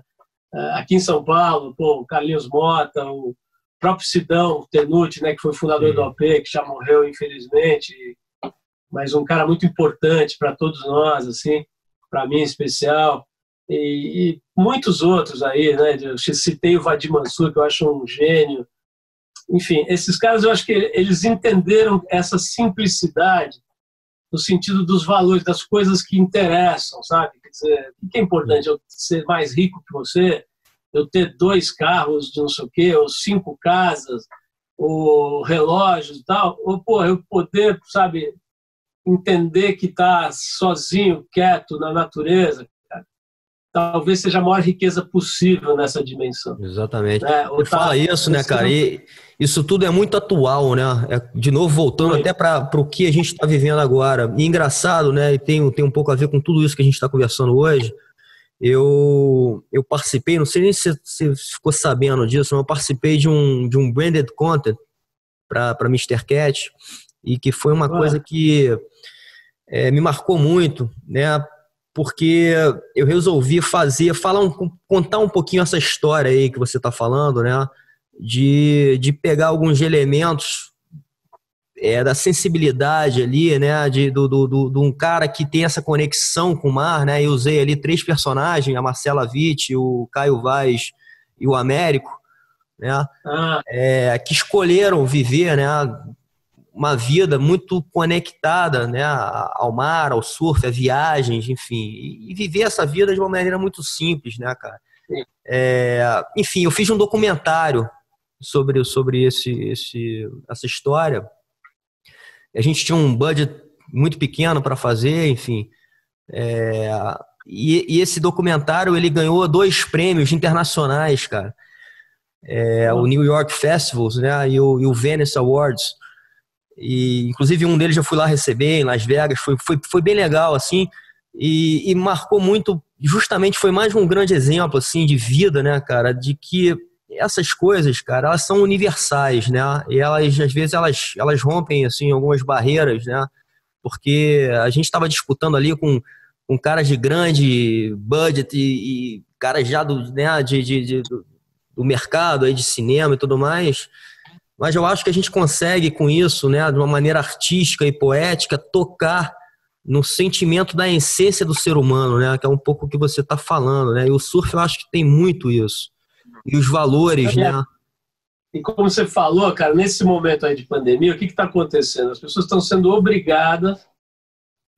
[SPEAKER 2] É, aqui em São Paulo, pô, o Carlinhos Mota, o próprio Sidão Tenuti, né, que foi fundador Sim. do OP, que já morreu, infelizmente, mas um cara muito importante para todos nós, assim, para mim em especial, e, e, muitos outros aí, né? Eu citei o Vadim Mansur, que eu acho um gênio. Enfim, esses caras eu acho que eles entenderam essa simplicidade no sentido dos valores, das coisas que interessam, sabe? Dizer, o que é importante? Eu ser mais rico que você, eu ter dois carros de não sei o quê, ou cinco casas, ou relógios e tal, ou, pô, eu poder, sabe, entender que está sozinho, quieto na natureza. Talvez seja a maior riqueza possível nessa dimensão.
[SPEAKER 1] Exatamente. É, Você tá, fala isso, né, cara? E isso tudo é muito atual, né? É, de novo, voltando Foi. até para o que a gente está vivendo agora. E engraçado, né? E tem, tem um pouco a ver com tudo isso que a gente está conversando hoje. Eu, eu participei, não sei nem se você ficou sabendo disso, mas eu participei de um, de um branded content para Mr. Cat e que foi uma coisa que é, me marcou muito, né? Porque eu resolvi fazer, falar um, contar um pouquinho essa história aí que você está falando, né? De, de pegar alguns elementos é, da sensibilidade ali, né? De, do, do, do, de um cara que tem essa conexão com o mar, né? Eu usei ali três personagens, a Marcela Witt, o Caio Vaz e o Américo, né? Ah. É, que escolheram viver, né? Uma vida muito conectada né, ao mar, ao surf, a viagens, enfim, e viver essa vida de uma maneira muito simples, né, cara? É, enfim, eu fiz um documentário sobre, sobre esse, esse, essa história. A gente tinha um budget muito pequeno para fazer, enfim. É, e, e, esse documentário ele ganhou dois prêmios internacionais, cara. É, o New York Festivals né, e, o, e o Venice Awards. E, inclusive, um deles já fui lá receber em Las Vegas, foi, foi, foi bem legal, assim, e, e marcou muito, justamente foi mais um grande exemplo, assim, de vida, né, cara, de que essas coisas, cara, elas são universais, né, e elas, às vezes, elas, elas rompem, assim, algumas barreiras, né, porque a gente estava disputando ali com, com caras de grande budget e, e caras já do, né, de, de, de do mercado aí de cinema e tudo mais, mas eu acho que a gente consegue com isso, né, de uma maneira artística e poética, tocar no sentimento da essência do ser humano, né, que é um pouco o que você está falando, né, e o surf eu acho que tem muito isso. E os valores, é. né.
[SPEAKER 2] E como você falou, cara, nesse momento aí de pandemia, o que está acontecendo? As pessoas estão sendo obrigadas,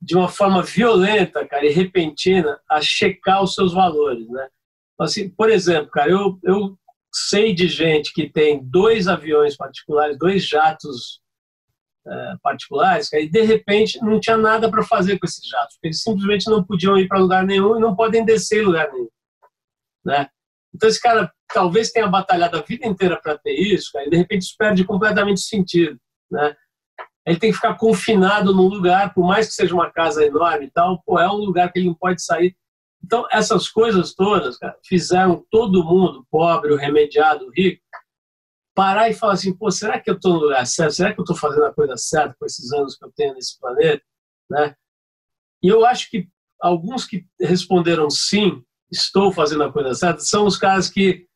[SPEAKER 2] de uma forma violenta, cara, e repentina, a checar os seus valores, né? Assim, por exemplo, cara, eu, eu sei de gente que tem dois aviões particulares, dois jatos é, particulares, e de repente não tinha nada para fazer com esses jatos, porque eles simplesmente não podiam ir para lugar nenhum e não podem descer em lugar nenhum. Né? Então esse cara talvez tenha batalhado a vida inteira para ter isso, cara, e de repente isso perde completamente o sentido. Né? Ele tem que ficar confinado num lugar, por mais que seja uma casa enorme e tal, pô, é um lugar que ele não pode sair. Então, essas coisas todas cara, fizeram todo mundo, pobre, o remediado, o rico, parar e falar assim: pô, será que eu estou no lugar certo? Será que eu estou fazendo a coisa certa com esses anos que eu tenho nesse planeta? Né? E eu acho que alguns que responderam sim, estou fazendo a coisa certa, são os caras que,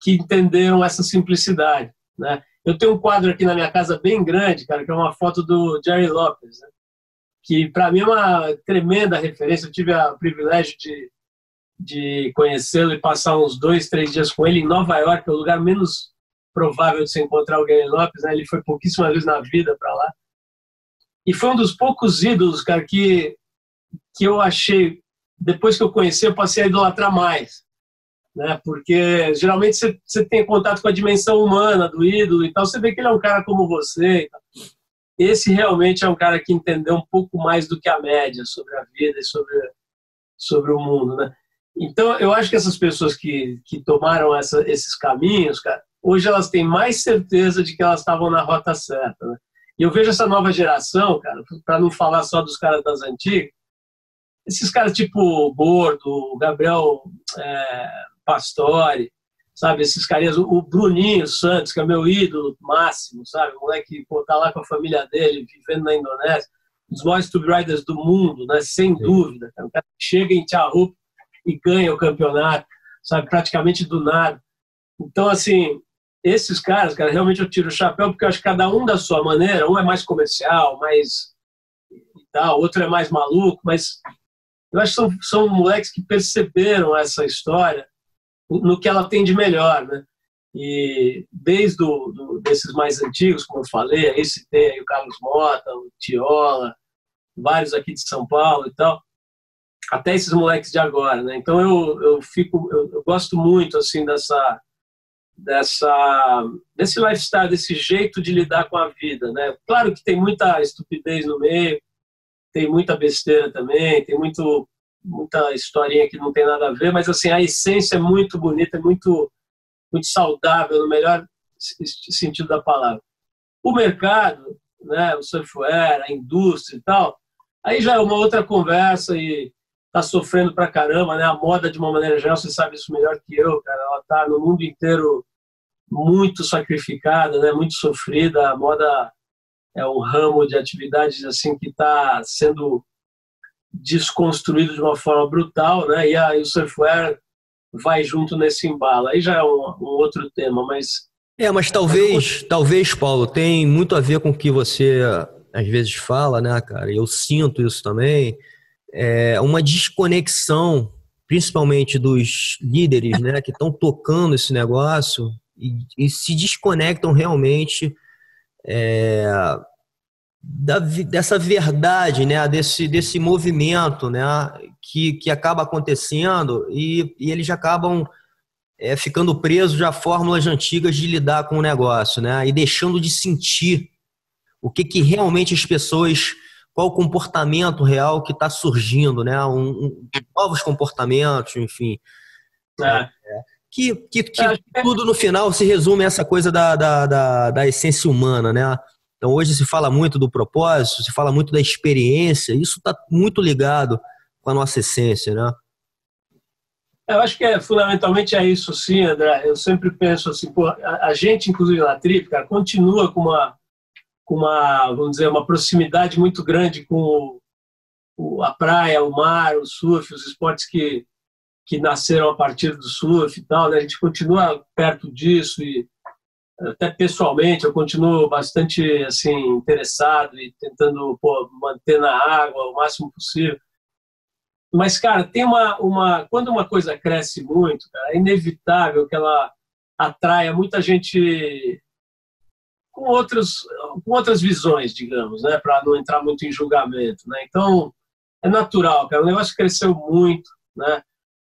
[SPEAKER 2] que entenderam essa simplicidade. Né? Eu tenho um quadro aqui na minha casa bem grande, cara, que é uma foto do Jerry Lopez. Né? Que para mim é uma tremenda referência. Eu tive o privilégio de, de conhecê-lo e passar uns dois, três dias com ele em Nova York, é o lugar menos provável de se encontrar o Gary Lopes. Né? Ele foi pouquíssimas vezes na vida para lá. E foi um dos poucos ídolos, cara, que, que eu achei, depois que eu conheci, eu passei a idolatrar mais. Né? Porque geralmente você, você tem contato com a dimensão humana do ídolo e tal, você vê que ele é um cara como você esse realmente é um cara que entendeu um pouco mais do que a média sobre a vida e sobre, sobre o mundo, né? Então, eu acho que essas pessoas que, que tomaram essa, esses caminhos, cara, hoje elas têm mais certeza de que elas estavam na rota certa, né? E eu vejo essa nova geração, cara, para não falar só dos caras das antigas, esses caras tipo Gordo, Gabriel é, Pastore, sabe? Esses carinhas, o Bruninho Santos, que é meu ídolo máximo, sabe? O moleque pô, tá lá com a família dele, vivendo na Indonésia, um dos maiores tube riders do mundo, né? Sem Sim. dúvida. Cara. O cara chega em Tiahup e ganha o campeonato, sabe? Praticamente do nada. Então, assim, esses caras, cara, realmente eu tiro o chapéu porque eu acho que cada um da sua maneira, um é mais comercial, mais e tal, outro é mais maluco, mas eu acho que são, são moleques que perceberam essa história no que ela tem de melhor, né? E desde do, do, desses mais antigos, como eu falei, aí citei aí o Carlos Mota, o Tiola, vários aqui de São Paulo e tal, até esses moleques de agora, né? Então eu, eu fico, eu, eu gosto muito assim dessa dessa desse lifestyle, desse jeito de lidar com a vida, né? Claro que tem muita estupidez no meio, tem muita besteira também, tem muito muita historinha que não tem nada a ver, mas assim, a essência é muito bonita, é muito, muito saudável, no melhor sentido da palavra. O mercado, né, o software, a indústria e tal, aí já é uma outra conversa e está sofrendo pra caramba, né? A moda, de uma maneira geral, você sabe isso melhor que eu, cara, ela está no mundo inteiro muito sacrificada, né? Muito sofrida. A moda é um ramo de atividades assim que está sendo desconstruído de uma forma brutal, né? E, a, e o software vai junto nesse embalo. Aí já é um, um outro tema, mas
[SPEAKER 1] é, mas talvez, talvez, Paulo, tem muito a ver com o que você às vezes fala, né, cara? Eu sinto isso também. É uma desconexão, principalmente dos líderes, né, que estão tocando esse negócio e, e se desconectam realmente é, da, dessa verdade, né, desse, desse movimento, né, que, que acaba acontecendo e, e eles acabam é, ficando presos a fórmulas antigas de lidar com o negócio, né, e deixando de sentir o que, que realmente as pessoas, qual o comportamento real que está surgindo, né, um, um, novos comportamentos, enfim. É. É, que, que, que tudo no final se resume a essa coisa da, da, da, da essência humana, né? Então hoje se fala muito do propósito, se fala muito da experiência, isso está muito ligado com a nossa essência, né?
[SPEAKER 2] Eu acho que é, fundamentalmente é isso, sim, André. Eu sempre penso assim, pô, a, a gente, inclusive na Trip, cara, continua com uma, com uma, vamos dizer, uma proximidade muito grande com o, a praia, o mar, o surf, os esportes que, que nasceram a partir do surf e tal. Né? A gente continua perto disso e até pessoalmente eu continuo bastante assim interessado e tentando pô, manter na água o máximo possível. Mas cara, tem uma uma quando uma coisa cresce muito, cara, é inevitável que ela atraia muita gente com outros com outras visões, digamos, né, para não entrar muito em julgamento, né? Então é natural, cara. O negócio cresceu muito, né?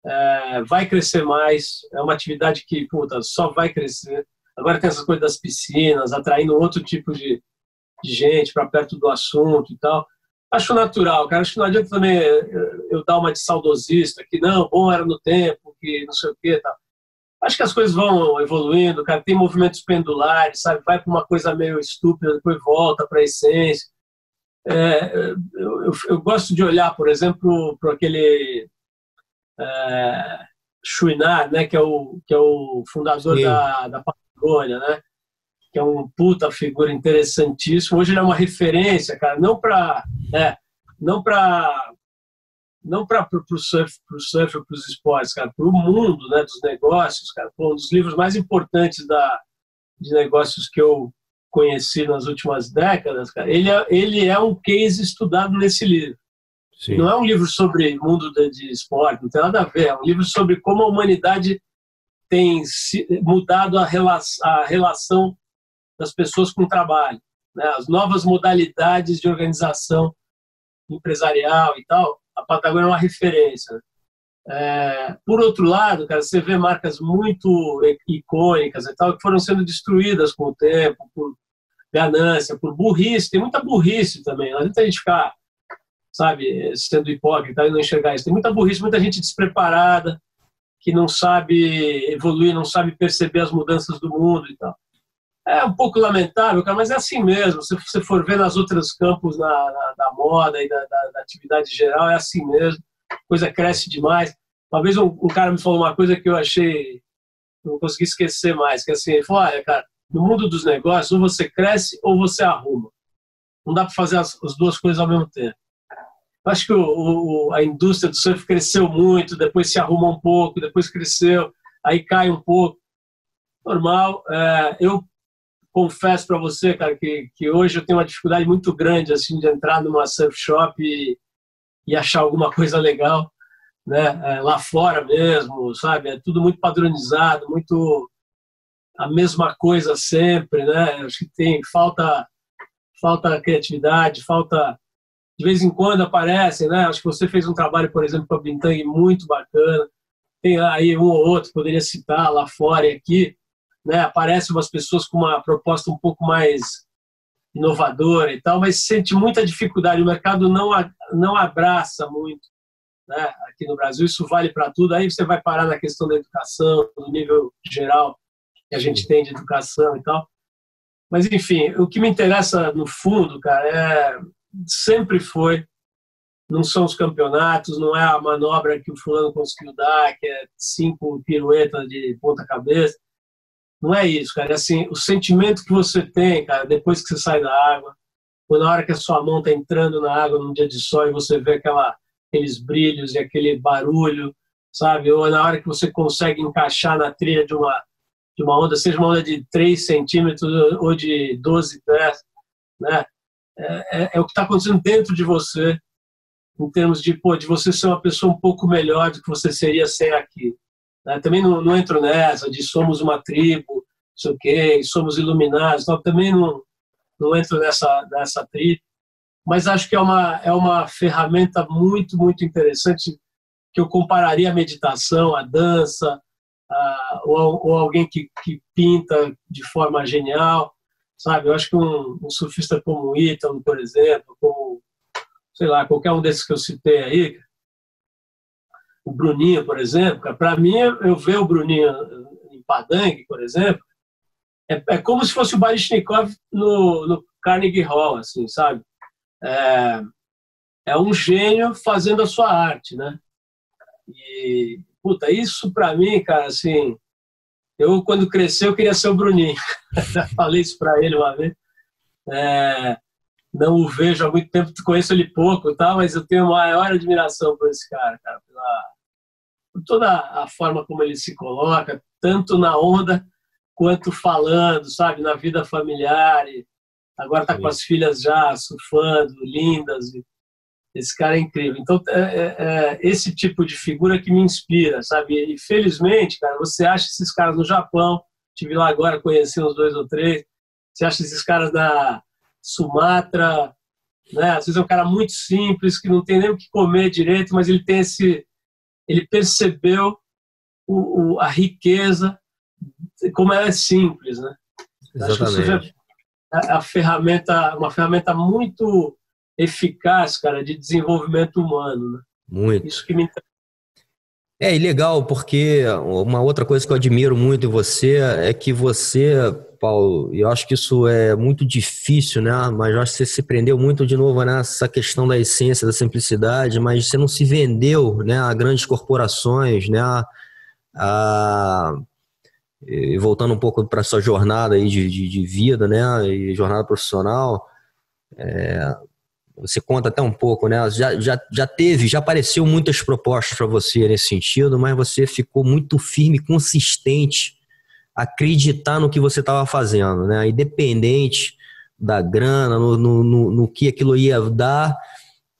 [SPEAKER 2] É, vai crescer mais. É uma atividade que puta, só vai crescer Agora tem essas coisas das piscinas, atraindo outro tipo de, de gente para perto do assunto e tal. Acho natural, cara. Acho que não adianta também eh, eu dar uma de saudosista, que não, bom era no tempo, que não sei o quê tal. Acho que as coisas vão evoluindo, cara. Tem movimentos pendulares, sabe? Vai para uma coisa meio estúpida, depois volta para a essência. É, eu, eu, eu, gosto de olhar, por exemplo, para aquele é, Chouinard, né, que é o, que é o fundador da, da Patagônia, né? Que é um puta figura interessantíssimo. Hoje ele é uma referência, cara, não para, né, não para não para o surf, para surf, para os esportes, cara, para o mundo, né, dos negócios, cara, um dos livros mais importantes da de negócios que eu conheci nas últimas décadas, cara, ele é, ele é um case estudado nesse livro. Sim. Não é um livro sobre mundo de, de esporte, não tem nada a ver. É um livro sobre como a humanidade tem mudado a relação, das pessoas com o trabalho, né? as novas modalidades de organização empresarial e tal. A Patagônia é uma referência. É, por outro lado, cara, você vê marcas muito icônicas e tal que foram sendo destruídas com o tempo, por ganância, por burrice. Tem muita burrice também. Não adianta a gente ficar, sabe, sendo hipócrita e não enxergar isso. Tem muita burrice, muita gente despreparada, que não sabe evoluir, não sabe perceber as mudanças do mundo e tal. É um pouco lamentável, cara, mas é assim mesmo. Se você for ver nas outros campos da, da, da moda e da, da, da, atividade geral, é assim mesmo. A coisa cresce demais. Uma vez um, um, cara me falou uma coisa que eu achei, não consegui esquecer mais, que assim, ele falou, olha, cara, no mundo dos negócios, ou você cresce ou você arruma. Não dá para fazer as, as duas coisas ao mesmo tempo. Acho que o, o, a indústria do surf cresceu muito, depois se arruma um pouco, depois cresceu, aí cai um pouco. Normal. É, eu confesso para você, cara, que, que hoje eu tenho uma dificuldade muito grande assim de entrar numa surf shop e, e achar alguma coisa legal, né? É, lá fora mesmo, sabe? É tudo muito padronizado, muito a mesma coisa sempre, né? Acho que tem falta falta criatividade, falta de vez em quando aparecem, né? Acho que você fez um trabalho, por exemplo, para a Bintang muito bacana. Tem aí um ou outro poderia citar lá fora e aqui, né? Aparecem umas pessoas com uma proposta um pouco mais inovadora e tal, mas sente muita dificuldade. O mercado não não abraça muito né? aqui no Brasil, isso vale para tudo. Aí você vai parar na questão da educação, no nível geral que a gente tem de educação e tal. Mas, enfim, o que me interessa no fundo, cara, é sempre foi não são os campeonatos, não é a manobra que o fulano conseguiu dar, que é cinco piruetas de ponta cabeça. Não é isso, cara. É assim, o sentimento que você tem, cara, depois que você sai da água, ou na hora que a sua mão está entrando na água num dia de sol e você vê aquela, aqueles brilhos e aquele barulho, sabe? Ou na hora que você consegue encaixar na trilha de uma, de uma onda, seja uma onda de 3 centímetros ou de 12 pés, né? É, é, é o que está acontecendo dentro de você em termos de, pô, de você ser uma pessoa um pouco melhor do que você seria sem aqui. Né? Também não, não, entro nessa de somos uma tribo, não sei o quê, somos iluminados, então, também não, não entro nessa, nessa tribo. Mas acho que é uma, é uma ferramenta muito, muito interessante que eu compararia a meditação, a dança, a, ou, ou, alguém que, que pinta de forma genial, sabe? Eu acho que um, um surfista como o Ítalo, por exemplo, como sei lá, qualquer um desses que eu citei aí, o Bruninho, por exemplo, para mim, eu ver o Bruninho em Padang, por exemplo, é, é como se fosse o Baryshnikov no, no Carnegie Hall, assim, sabe? É, é um gênio fazendo a sua arte, né? E, puta, isso para mim, cara, assim, eu quando crescer eu queria ser o Bruninho. (laughs) Falei isso para ele uma vez. É, não o vejo há muito tempo, conheço ele pouco, tá? mas eu tenho maior admiração por esse cara, cara pela, por toda a forma como ele se coloca, tanto na onda quanto falando, sabe, na vida familiar. E agora está com as filhas já surfando, lindas. Esse cara é incrível. Então, é, é, é, esse tipo de figura que me inspira, sabe? E felizmente, cara, você acha esses caras no Japão, tive lá agora, conheci uns dois ou três, você acha esses caras da Sumatra, né? Às vezes é um cara muito simples que não tem nem o que comer direito, mas ele tem esse, ele percebeu o, o, a riqueza como ela é simples, né?
[SPEAKER 1] Exatamente.
[SPEAKER 2] Acho que a, a ferramenta, uma ferramenta muito eficaz, cara, de desenvolvimento humano. Né?
[SPEAKER 1] Muito.
[SPEAKER 2] Isso que me
[SPEAKER 1] é, e legal, porque uma outra coisa que eu admiro muito em você é que você, Paulo, e eu acho que isso é muito difícil, né? Mas eu acho que você se prendeu muito de novo nessa questão da essência, da simplicidade, mas você não se vendeu né, a grandes corporações, né? A, e voltando um pouco para sua jornada aí de, de, de, vida, né? E jornada profissional, é, você conta até um pouco, né? Já, já, já teve, já apareceu muitas propostas para você nesse sentido, mas você ficou muito firme, consistente, acreditar no que você estava fazendo, né? Independente da grana, no, no, no, no, que aquilo ia dar,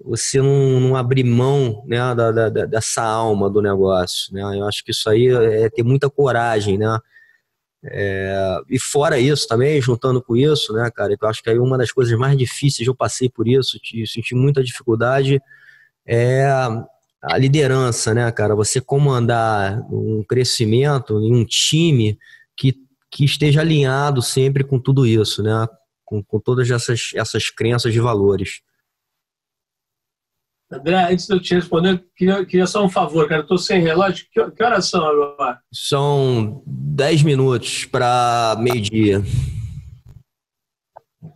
[SPEAKER 1] você não, não abrir mão né, da, da, dessa alma do negócio, né? Eu acho que isso aí é ter muita coragem, né? É, e fora isso também, juntando com isso, né, cara, eu acho que aí uma das coisas mais difíceis, eu passei por isso, senti muita dificuldade, é a liderança, né, cara? Você comandar um crescimento em um time que, que esteja alinhado sempre com tudo isso, né? Com, com todas essas, essas crenças de valores.
[SPEAKER 2] André, antes de eu te responder, queria, queria só um favor, cara. Tô sem relógio. Que, que horas são agora?
[SPEAKER 1] São 10 minutos para meio-dia.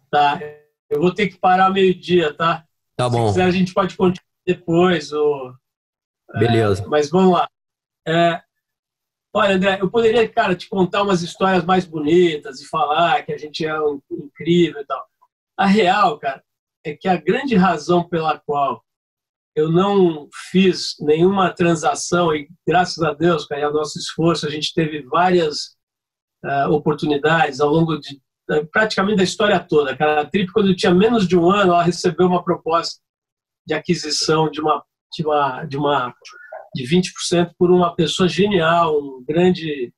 [SPEAKER 2] Tá. Eu vou ter que parar meio-dia, tá?
[SPEAKER 1] Tá bom.
[SPEAKER 2] Se quiser, a gente pode continuar depois. Ou,
[SPEAKER 1] Beleza.
[SPEAKER 2] É, mas vamos lá. É, olha, André, eu poderia, cara, te contar umas histórias mais bonitas e falar que a gente é um, incrível e tal. A real, cara, é que a grande razão pela qual eu não fiz nenhuma transação e graças a Deus, cara, ao nosso esforço, a gente teve várias uh, oportunidades ao longo de uh, praticamente da história toda. A Trip, quando tinha menos de um ano, ela recebeu uma proposta de aquisição de uma de uma de, uma, de 20% por uma pessoa genial, um grande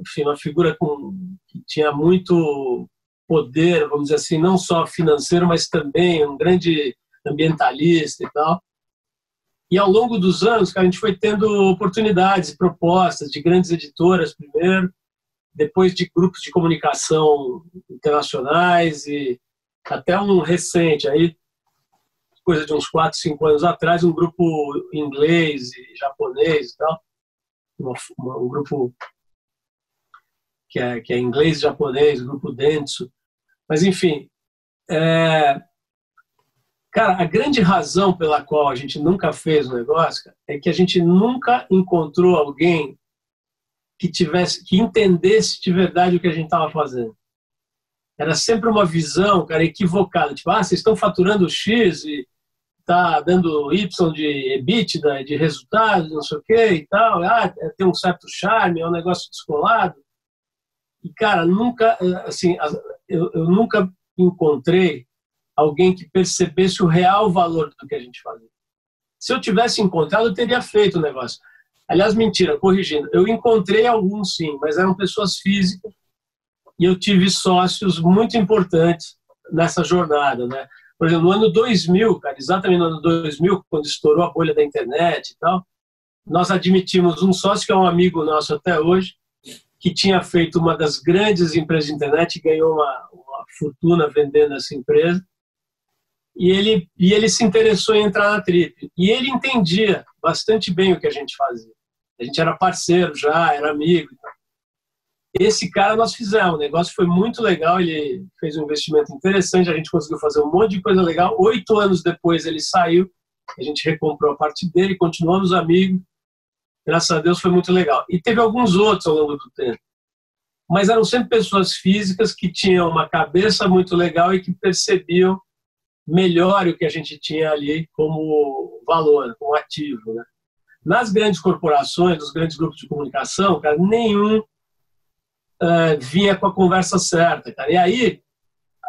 [SPEAKER 2] enfim, uma figura com, que tinha muito poder, vamos dizer assim, não só financeiro, mas também um grande ambientalista e tal. E ao longo dos anos, a gente foi tendo oportunidades, propostas de grandes editoras primeiro, depois de grupos de comunicação internacionais e até um recente aí, coisa de uns 4, 5 anos atrás, um grupo inglês e japonês e tal, um grupo que é, que é inglês e japonês, grupo Dentsu. Mas, enfim, é, cara, a grande razão pela qual a gente nunca fez o negócio cara, é que a gente nunca encontrou alguém que tivesse, que entendesse de verdade o que a gente estava fazendo. Era sempre uma visão, cara, equivocada. Tipo, ah, vocês estão faturando X e tá dando Y de EBITDA, de resultados, não sei o quê e tal. Ah, tem um certo charme, é um negócio descolado. E, cara, nunca, assim, eu, eu nunca encontrei alguém que percebesse o real valor do que a gente fazia. Se eu tivesse encontrado, eu teria feito o negócio. Aliás, mentira, corrigindo, eu encontrei alguns sim, mas eram pessoas físicas e eu tive sócios muito importantes nessa jornada, né? Por exemplo, no ano 2000, cara, exatamente no ano 2000, quando estourou a bolha da internet e tal, nós admitimos um sócio que é um amigo nosso até hoje, que tinha feito uma das grandes empresas de internet ganhou uma, uma fortuna vendendo essa empresa. E ele, e ele se interessou em entrar na Trip. E ele entendia bastante bem o que a gente fazia. A gente era parceiro já, era amigo. Esse cara nós fizemos, o negócio foi muito legal, ele fez um investimento interessante, a gente conseguiu fazer um monte de coisa legal. Oito anos depois ele saiu, a gente recomprou a parte dele, continuamos amigos. Graças a Deus foi muito legal. E teve alguns outros ao longo do tempo. Mas eram sempre pessoas físicas que tinham uma cabeça muito legal e que percebiam melhor o que a gente tinha ali como valor, como ativo. Né? Nas grandes corporações, nos grandes grupos de comunicação, cara, nenhum uh, vinha com a conversa certa, cara. E aí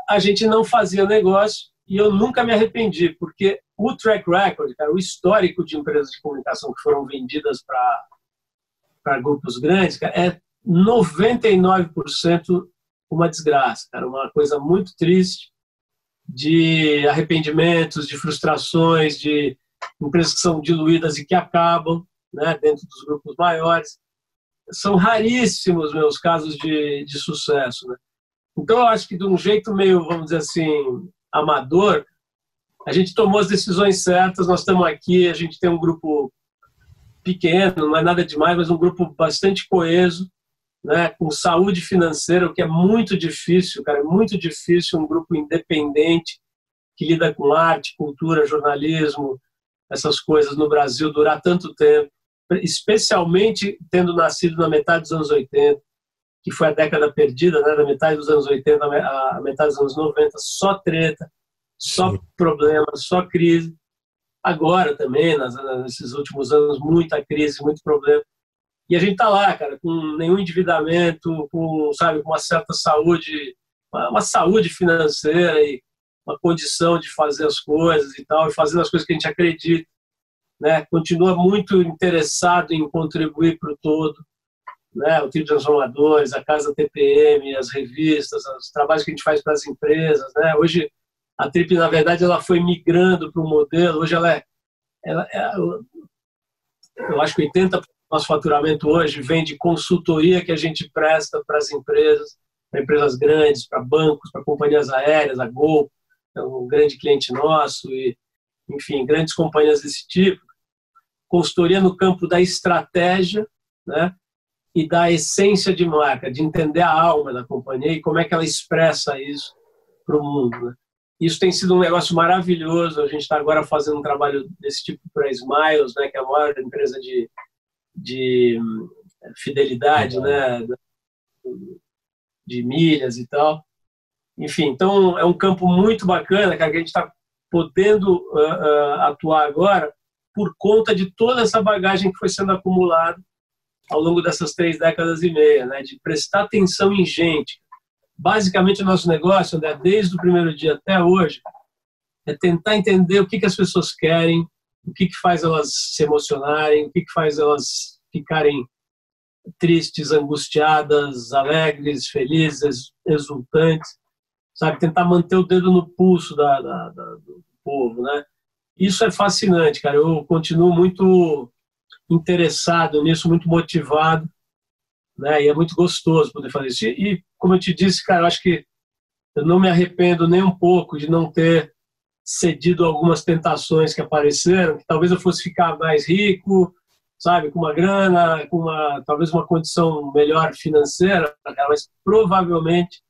[SPEAKER 2] a gente não fazia negócio e eu nunca me arrependi, porque o track record, cara, o histórico de empresas de comunicação que foram vendidas para grupos grandes, cara, é 99% uma desgraça, cara, uma coisa muito triste de arrependimentos, de frustrações, de empresas que são diluídas e que acabam né, dentro dos grupos maiores são raríssimos meus casos de, de sucesso. Né? Então, eu acho que de um jeito meio, vamos dizer assim, amador, a gente tomou as decisões certas, nós estamos aqui, a gente tem um grupo pequeno, não é nada demais, mas um grupo bastante coeso, né, com saúde financeira, o que é muito difícil, cara, é muito difícil um grupo independente que lida com arte, cultura, jornalismo, essas coisas no Brasil durar tanto tempo especialmente tendo nascido na metade dos anos 80, que foi a década perdida, né, da metade dos anos 80 à metade dos anos 90, só treta, só Sim. problema, só crise. Agora também, nesses últimos anos, muita crise, muito problema. E a gente tá lá, cara, com nenhum endividamento, com, sabe, com uma certa saúde, uma, saúde financeira e uma condição de fazer as coisas e tal, e fazendo as coisas que a gente acredita né, continua muito interessado em contribuir para o todo, né, o Trio Transformadores, a Casa TPM, as revistas, os trabalhos que a gente faz para as empresas. Né? Hoje, a Trip, na verdade, ela foi migrando para o modelo, hoje ela é, ela é eu acho que 80% do nosso faturamento hoje vem de consultoria que a gente presta para as empresas, para empresas grandes, para bancos, para companhias aéreas, a Gol, é um grande cliente nosso, e, enfim, grandes companhias desse tipo consultoria no campo da estratégia, né? E da essência de marca, de entender a alma da companhia e como é que ela expressa isso para o mundo. Né? Isso tem sido um negócio maravilhoso. A gente está agora fazendo um trabalho desse tipo para a Smiles, né, que é a maior empresa de, de hum, fidelidade, né, de milhas e tal. Enfim, então é um campo muito bacana que a gente está podendo uh, uh, atuar agora por conta de toda essa bagagem que foi sendo acumulada ao longo dessas três décadas e meia, né? de prestar atenção em gente. Basicamente, o nosso negócio, André, desde o primeiro dia até hoje, é tentar entender o que, que as pessoas querem, o que, que faz elas se emocionarem, o que, que faz elas ficarem tristes, angustiadas, alegres, felizes, exultantes, sabe? Tentar manter o dedo no pulso da, da, da, do povo, né? Isso é fascinante, cara. Eu continuo muito interessado nisso, muito motivado, né? E é muito gostoso poder fazer isso. E, como eu te disse, cara, eu acho que eu não me arrependo nem um pouco de não ter cedido a algumas tentações que apareceram, que talvez eu fosse ficar mais rico, sabe, com uma grana, com uma talvez uma condição melhor financeira, mas provavelmente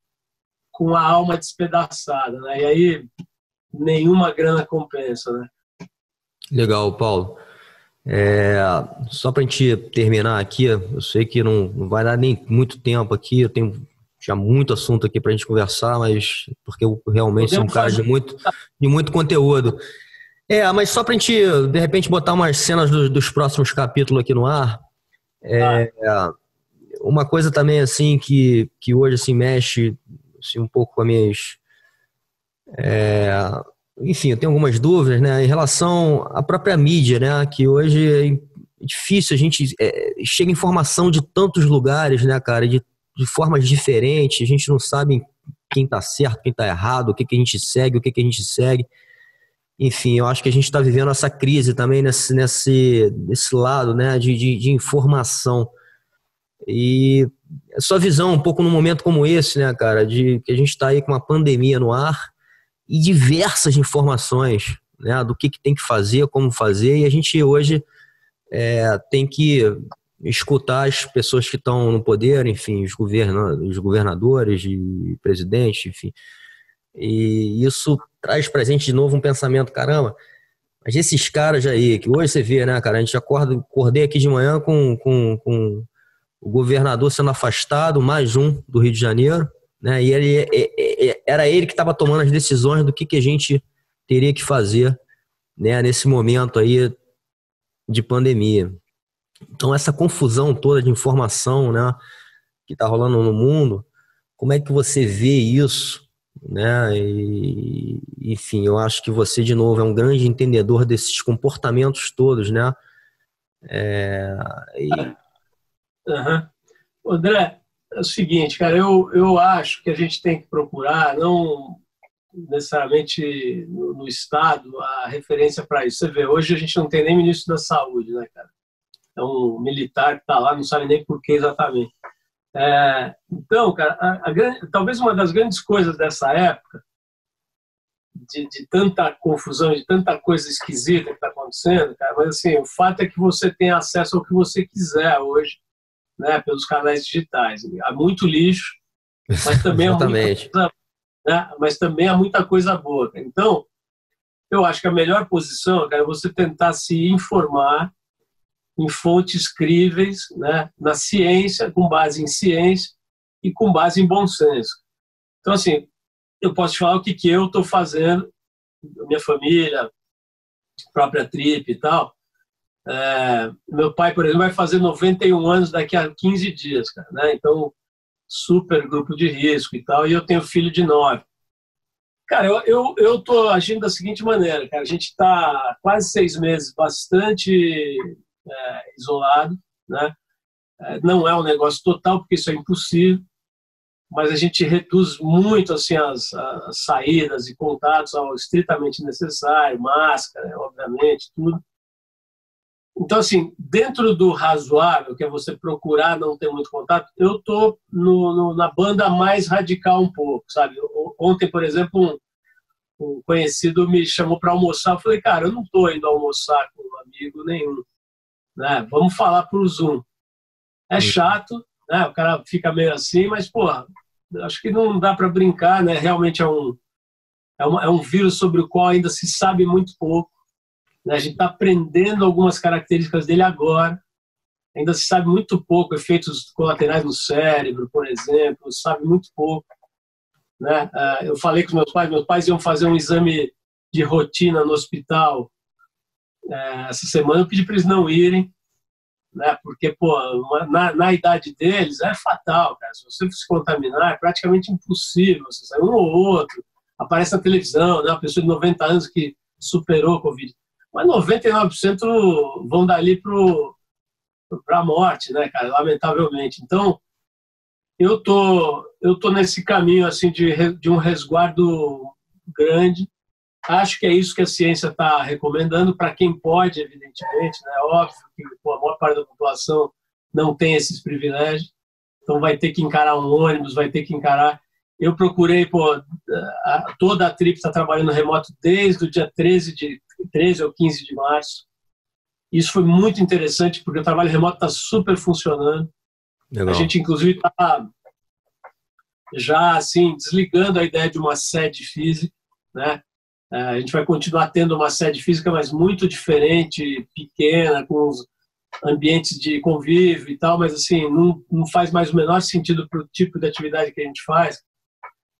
[SPEAKER 2] com a alma despedaçada, né? E aí nenhuma grana compensa, né?
[SPEAKER 1] Legal, Paulo. É, só para a gente terminar aqui, eu sei que não, não vai dar nem muito tempo aqui, eu tenho já muito assunto aqui para a gente conversar, mas porque eu realmente sou um cara de muito, de muito conteúdo. É, mas só para a gente, de repente, botar umas cenas do, dos próximos capítulos aqui no ar. É, ah. Uma coisa também, assim, que, que hoje, assim, mexe assim, um pouco com as minhas... É, enfim, eu tenho algumas dúvidas, né, em relação à própria mídia, né, que hoje é difícil, a gente é, chega informação de tantos lugares, né, cara, de, de formas diferentes, a gente não sabe quem tá certo, quem tá errado, o que, que a gente segue, o que, que a gente segue enfim, eu acho que a gente está vivendo essa crise também nesse, nesse, nesse lado né, de, de, de, informação. E a sua visão, um pouco num momento como esse, né, cara, de que a gente está aí com uma pandemia no ar e diversas informações né, do que, que tem que fazer, como fazer, e a gente hoje é, tem que escutar as pessoas que estão no poder, enfim, os, governa os governadores e presidentes, enfim. E isso traz pra gente de novo um pensamento, caramba, mas esses caras aí, que hoje você vê, né, cara, a gente acorda, acordei aqui de manhã com, com, com o governador sendo afastado, mais um do Rio de Janeiro, né, e ele, era ele que estava tomando as decisões do que, que a gente teria que fazer, né, nesse momento aí de pandemia. Então, essa confusão toda de informação, né, que está rolando no mundo, como é que você vê isso? né? E, enfim, eu acho que você, de novo, é um grande entendedor desses comportamentos todos, né? É, e...
[SPEAKER 2] uhum. André, é o seguinte, cara, eu, eu acho que a gente tem que procurar, não necessariamente no, no Estado, a referência para isso. Você vê, hoje a gente não tem nem ministro da Saúde, né, cara? É um militar que está lá, não sabe nem por que exatamente. É, então, cara, a, a, talvez uma das grandes coisas dessa época, de, de, tanta confusão, de tanta coisa esquisita que está acontecendo, cara, mas assim, o fato é que você tem acesso ao que você quiser hoje, né, pelos canais digitais. Há muito lixo, mas (laughs) também há muita coisa, né, mas também há muita coisa boa. Então, eu acho que a melhor posição cara, é você tentar se informar em fontes críveis, né, na ciência, com base em ciência e com base em bom senso. Então, assim, eu posso te falar o que, que eu estou fazendo, minha família, própria trip e tal. É, meu pai, por exemplo, vai fazer 91 anos daqui a 15 dias, cara, né? Então, super grupo de risco e tal. E eu tenho filho de 9. Cara, eu, eu, eu tô agindo da seguinte maneira, cara. A gente está quase seis meses bastante é, isolado, né? É, não é um negócio total, porque isso é impossível, mas a gente reduz muito assim as, as saídas e contatos ao estritamente necessário, máscara, obviamente, tudo. Então, assim, dentro do razoável, que é você procurar não ter muito contato, eu no, na banda mais radical um pouco, sabe? Ontem, por exemplo, um, um conhecido me chamou para almoçar. Eu falei, cara, eu não tô indo almoçar com um amigo nenhum né? Vamos falar por Zoom. É chato, né? O cara fica meio assim, mas, pô, acho que não dá para brincar, né? Realmente é um, é, uma, é um vírus sobre o qual ainda se sabe muito pouco. Né? A gente está aprendendo algumas características dele agora. Ainda se sabe muito pouco, efeitos colaterais no cérebro, por exemplo, sabe muito pouco. Né? Ah, eu falei com meus pais, meus pais iam fazer um exame de rotina no hospital é, essa semana eu pedi para eles não irem, né? Porque, pô, na, na, idade deles é fatal, cara. Se você se contaminar, é praticamente impossível. Você sai um ou outro, aparece na televisão, né? Uma pessoa de 90 anos que superou a Covid. Mas 99% vão dali para a morte, né, cara? Lamentavelmente. Então, eu tô, eu tô nesse caminho, assim, de, de um resguardo grande Acho que é isso que a ciência está recomendando para quem pode, evidentemente. Né? Óbvio que pô, a maior parte da população não tem esses privilégios, então vai ter que encarar um ônibus, vai ter que encarar. Eu procurei, pô, toda a trip está trabalhando remoto desde o dia 13, de, 13 ou 15 de março. Isso foi muito interessante, porque o trabalho remoto está super funcionando. Legal. A gente, inclusive, está já assim desligando a ideia de uma sede física, né? É, a gente vai continuar tendo uma sede física, mas muito diferente, pequena, com os ambientes de convívio e tal, mas assim não, não faz mais o menor sentido para o tipo de atividade que a gente faz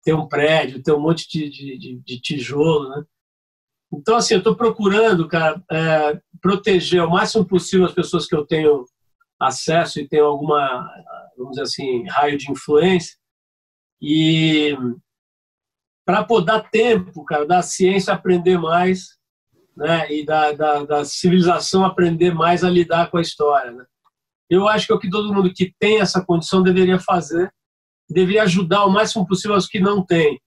[SPEAKER 2] ter um prédio, ter um monte de, de, de tijolo, né? Então assim eu estou procurando, cara, é, proteger ao máximo possível as pessoas que eu tenho acesso e tenho alguma, vamos dizer assim, raio de influência e para poder dar tempo, cara, da ciência aprender mais, né, e da, da, da, civilização aprender mais a lidar com a história. Né? Eu acho que é o que todo mundo que tem essa condição deveria fazer, deveria ajudar o máximo possível os que não têm.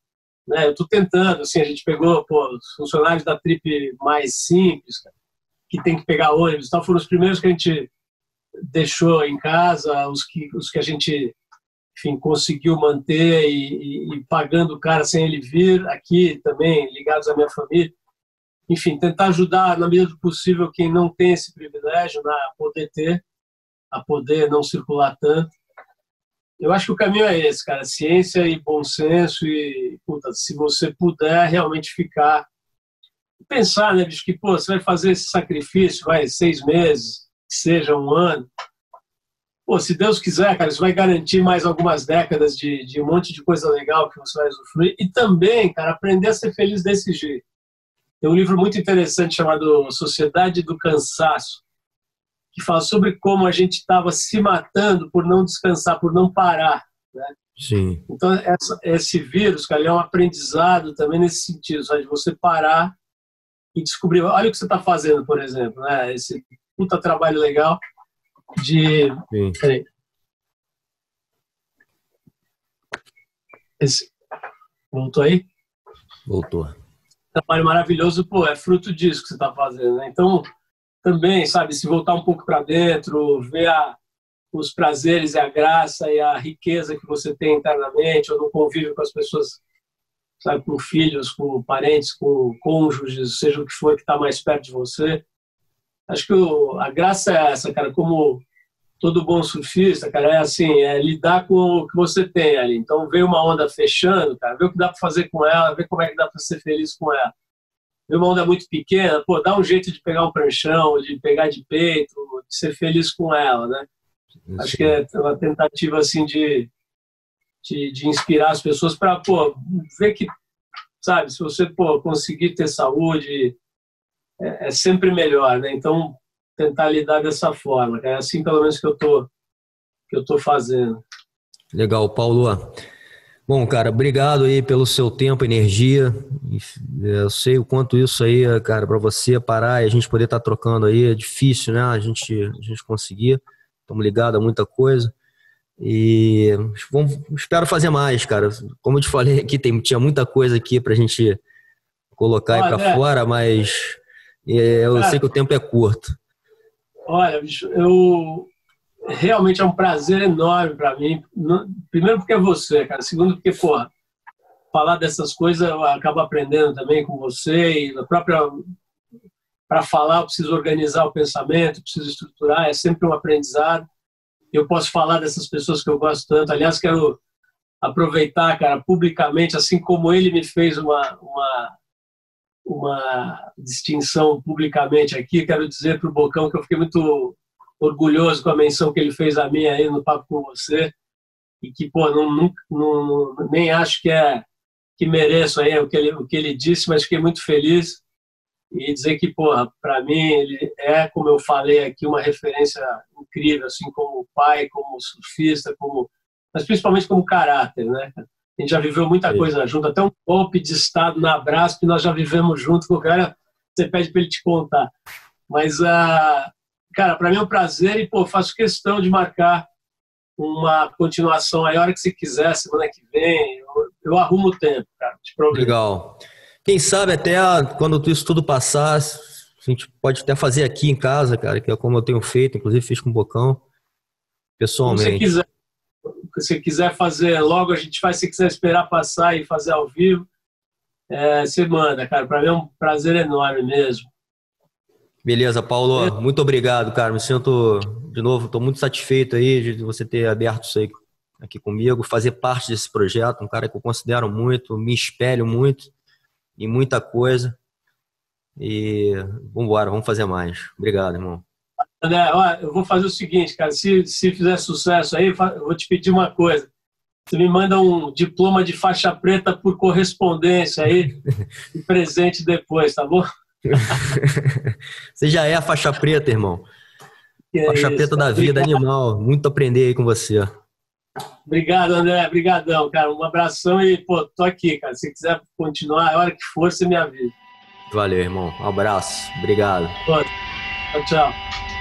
[SPEAKER 2] Né? Eu estou tentando, assim, a gente pegou pô, os funcionários da trip mais simples, cara, que tem que pegar ônibus, tal, foram os primeiros que a gente deixou em casa, os que, os que a gente enfim, conseguiu manter e, e, e, pagando o cara sem ele vir aqui também, ligados à minha família. Enfim, tentar ajudar na medida do possível quem não tem esse privilégio né, a poder ter, a poder não circular tanto. Eu acho que o caminho é esse, cara, ciência e bom senso e, puta, se você puder realmente ficar pensar, né, bicho, que, pô, você vai fazer esse sacrifício, vai, seis meses, que seja um ano, pô, se Deus quiser, cara, isso vai garantir mais algumas décadas de, de um monte de coisa legal que você vai usufruir. E também, cara, aprender a ser feliz desse jeito. Tem um livro muito interessante chamado Sociedade do Cansaço, que fala sobre como a gente estava se matando por não descansar, por não parar. Né?
[SPEAKER 1] Sim.
[SPEAKER 2] Então, essa, esse vírus, cara, é um aprendizado também nesse sentido, sabe? de você parar e descobrir. Olha o que você está fazendo, por exemplo, né? esse puta trabalho legal de. Sim. Peraí. Esse... Voltou aí?
[SPEAKER 1] Voltou.
[SPEAKER 2] Trabalho maravilhoso, pô, é fruto disso que você está fazendo, né? Então, também, sabe, se voltar um pouco para dentro, ver a, os prazeres e a graça e a riqueza que você tem internamente, ou no convívio com as pessoas, sabe, com filhos, com parentes, com cônjuges, seja o que for que está mais perto de você. Acho que a graça é essa, cara, como todo bom surfista, cara, é assim, é lidar com o que você tem ali. Então, vê uma onda fechando, cara, vê o que dá para fazer com ela, vê como é que dá para ser feliz com ela. Vê uma onda muito pequena, pô, dá um jeito de pegar um pranchão, de pegar de peito, de ser feliz com ela, né? Sim. Acho que é uma tentativa, assim, de, de, de inspirar as pessoas para, pô, ver que, sabe, se você, pô, conseguir ter saúde, é, é sempre melhor, né? Então, tentar lidar dessa forma. É assim, pelo menos, que eu tô, que eu tô fazendo.
[SPEAKER 1] Legal, Paulo. Bom, cara, obrigado aí pelo seu tempo, energia. Eu sei o quanto isso aí, cara, para você parar e a gente poder estar tá trocando aí é difícil, né? A gente, a gente conseguir. Estamos ligados a muita coisa. E vamos, espero fazer mais, cara. Como eu te falei aqui, tem, tinha muita coisa aqui para a gente colocar aí para é. fora, mas é, eu cara, sei que o tempo é curto.
[SPEAKER 2] Olha, bicho, eu realmente é um prazer enorme para mim. Primeiro porque é você, cara. Segundo porque, porra, falar dessas coisas eu acabo aprendendo também com você e na própria para falar eu preciso organizar o pensamento, preciso estruturar, é sempre um aprendizado. Eu posso falar dessas pessoas que eu gosto tanto. Aliás, quero aproveitar, cara, publicamente, assim como ele me fez uma, uma uma distinção publicamente aqui. Quero dizer para o Bocão que eu fiquei muito orgulhoso com a menção que ele fez a mim aí no papo com você e que pô não, não, nem acho que é que mereço aí o que ele o que ele disse, mas fiquei muito feliz e dizer que porra para mim ele é como eu falei aqui uma referência incrível assim como pai, como surfista, como mas principalmente como caráter, né? A gente já viveu muita coisa junto, até um golpe de Estado na Brasp nós já vivemos junto com o cara, você pede para ele te contar. Mas, uh, cara, para mim é um prazer e, pô, faço questão de marcar uma continuação aí, a hora que você quiser, semana que vem, eu, eu arrumo o tempo, cara, de problema.
[SPEAKER 1] Legal. Quem sabe até quando isso tudo passar, a gente pode até fazer aqui em casa, cara, que é como eu tenho feito, inclusive fiz com o Bocão, pessoalmente. Se você quiser.
[SPEAKER 2] Se quiser fazer logo, a gente faz. Se quiser esperar passar e fazer ao vivo, é, você manda, cara. Para mim é um prazer enorme mesmo.
[SPEAKER 1] Beleza, Paulo. É. Muito obrigado, cara. Me sinto, de novo, estou muito satisfeito aí de você ter aberto isso aí aqui comigo, fazer parte desse projeto. Um cara que eu considero muito, me espelho muito em muita coisa. E vamos embora, vamos fazer mais. Obrigado, irmão.
[SPEAKER 2] André, ó, eu vou fazer o seguinte, cara. Se, se fizer sucesso aí, eu vou te pedir uma coisa. Você me manda um diploma de faixa preta por correspondência aí, (laughs) de presente depois, tá bom? (laughs)
[SPEAKER 1] você já é a faixa preta, irmão. Que faixa é preta da vida, Obrigado. animal. Muito aprender aí com você.
[SPEAKER 2] Obrigado, André. Obrigadão, cara. Um abração e, pô, tô aqui, cara. Se quiser continuar, a hora que for, você me avisa.
[SPEAKER 1] Valeu, irmão. Um abraço. Obrigado.
[SPEAKER 2] Tchau, tchau.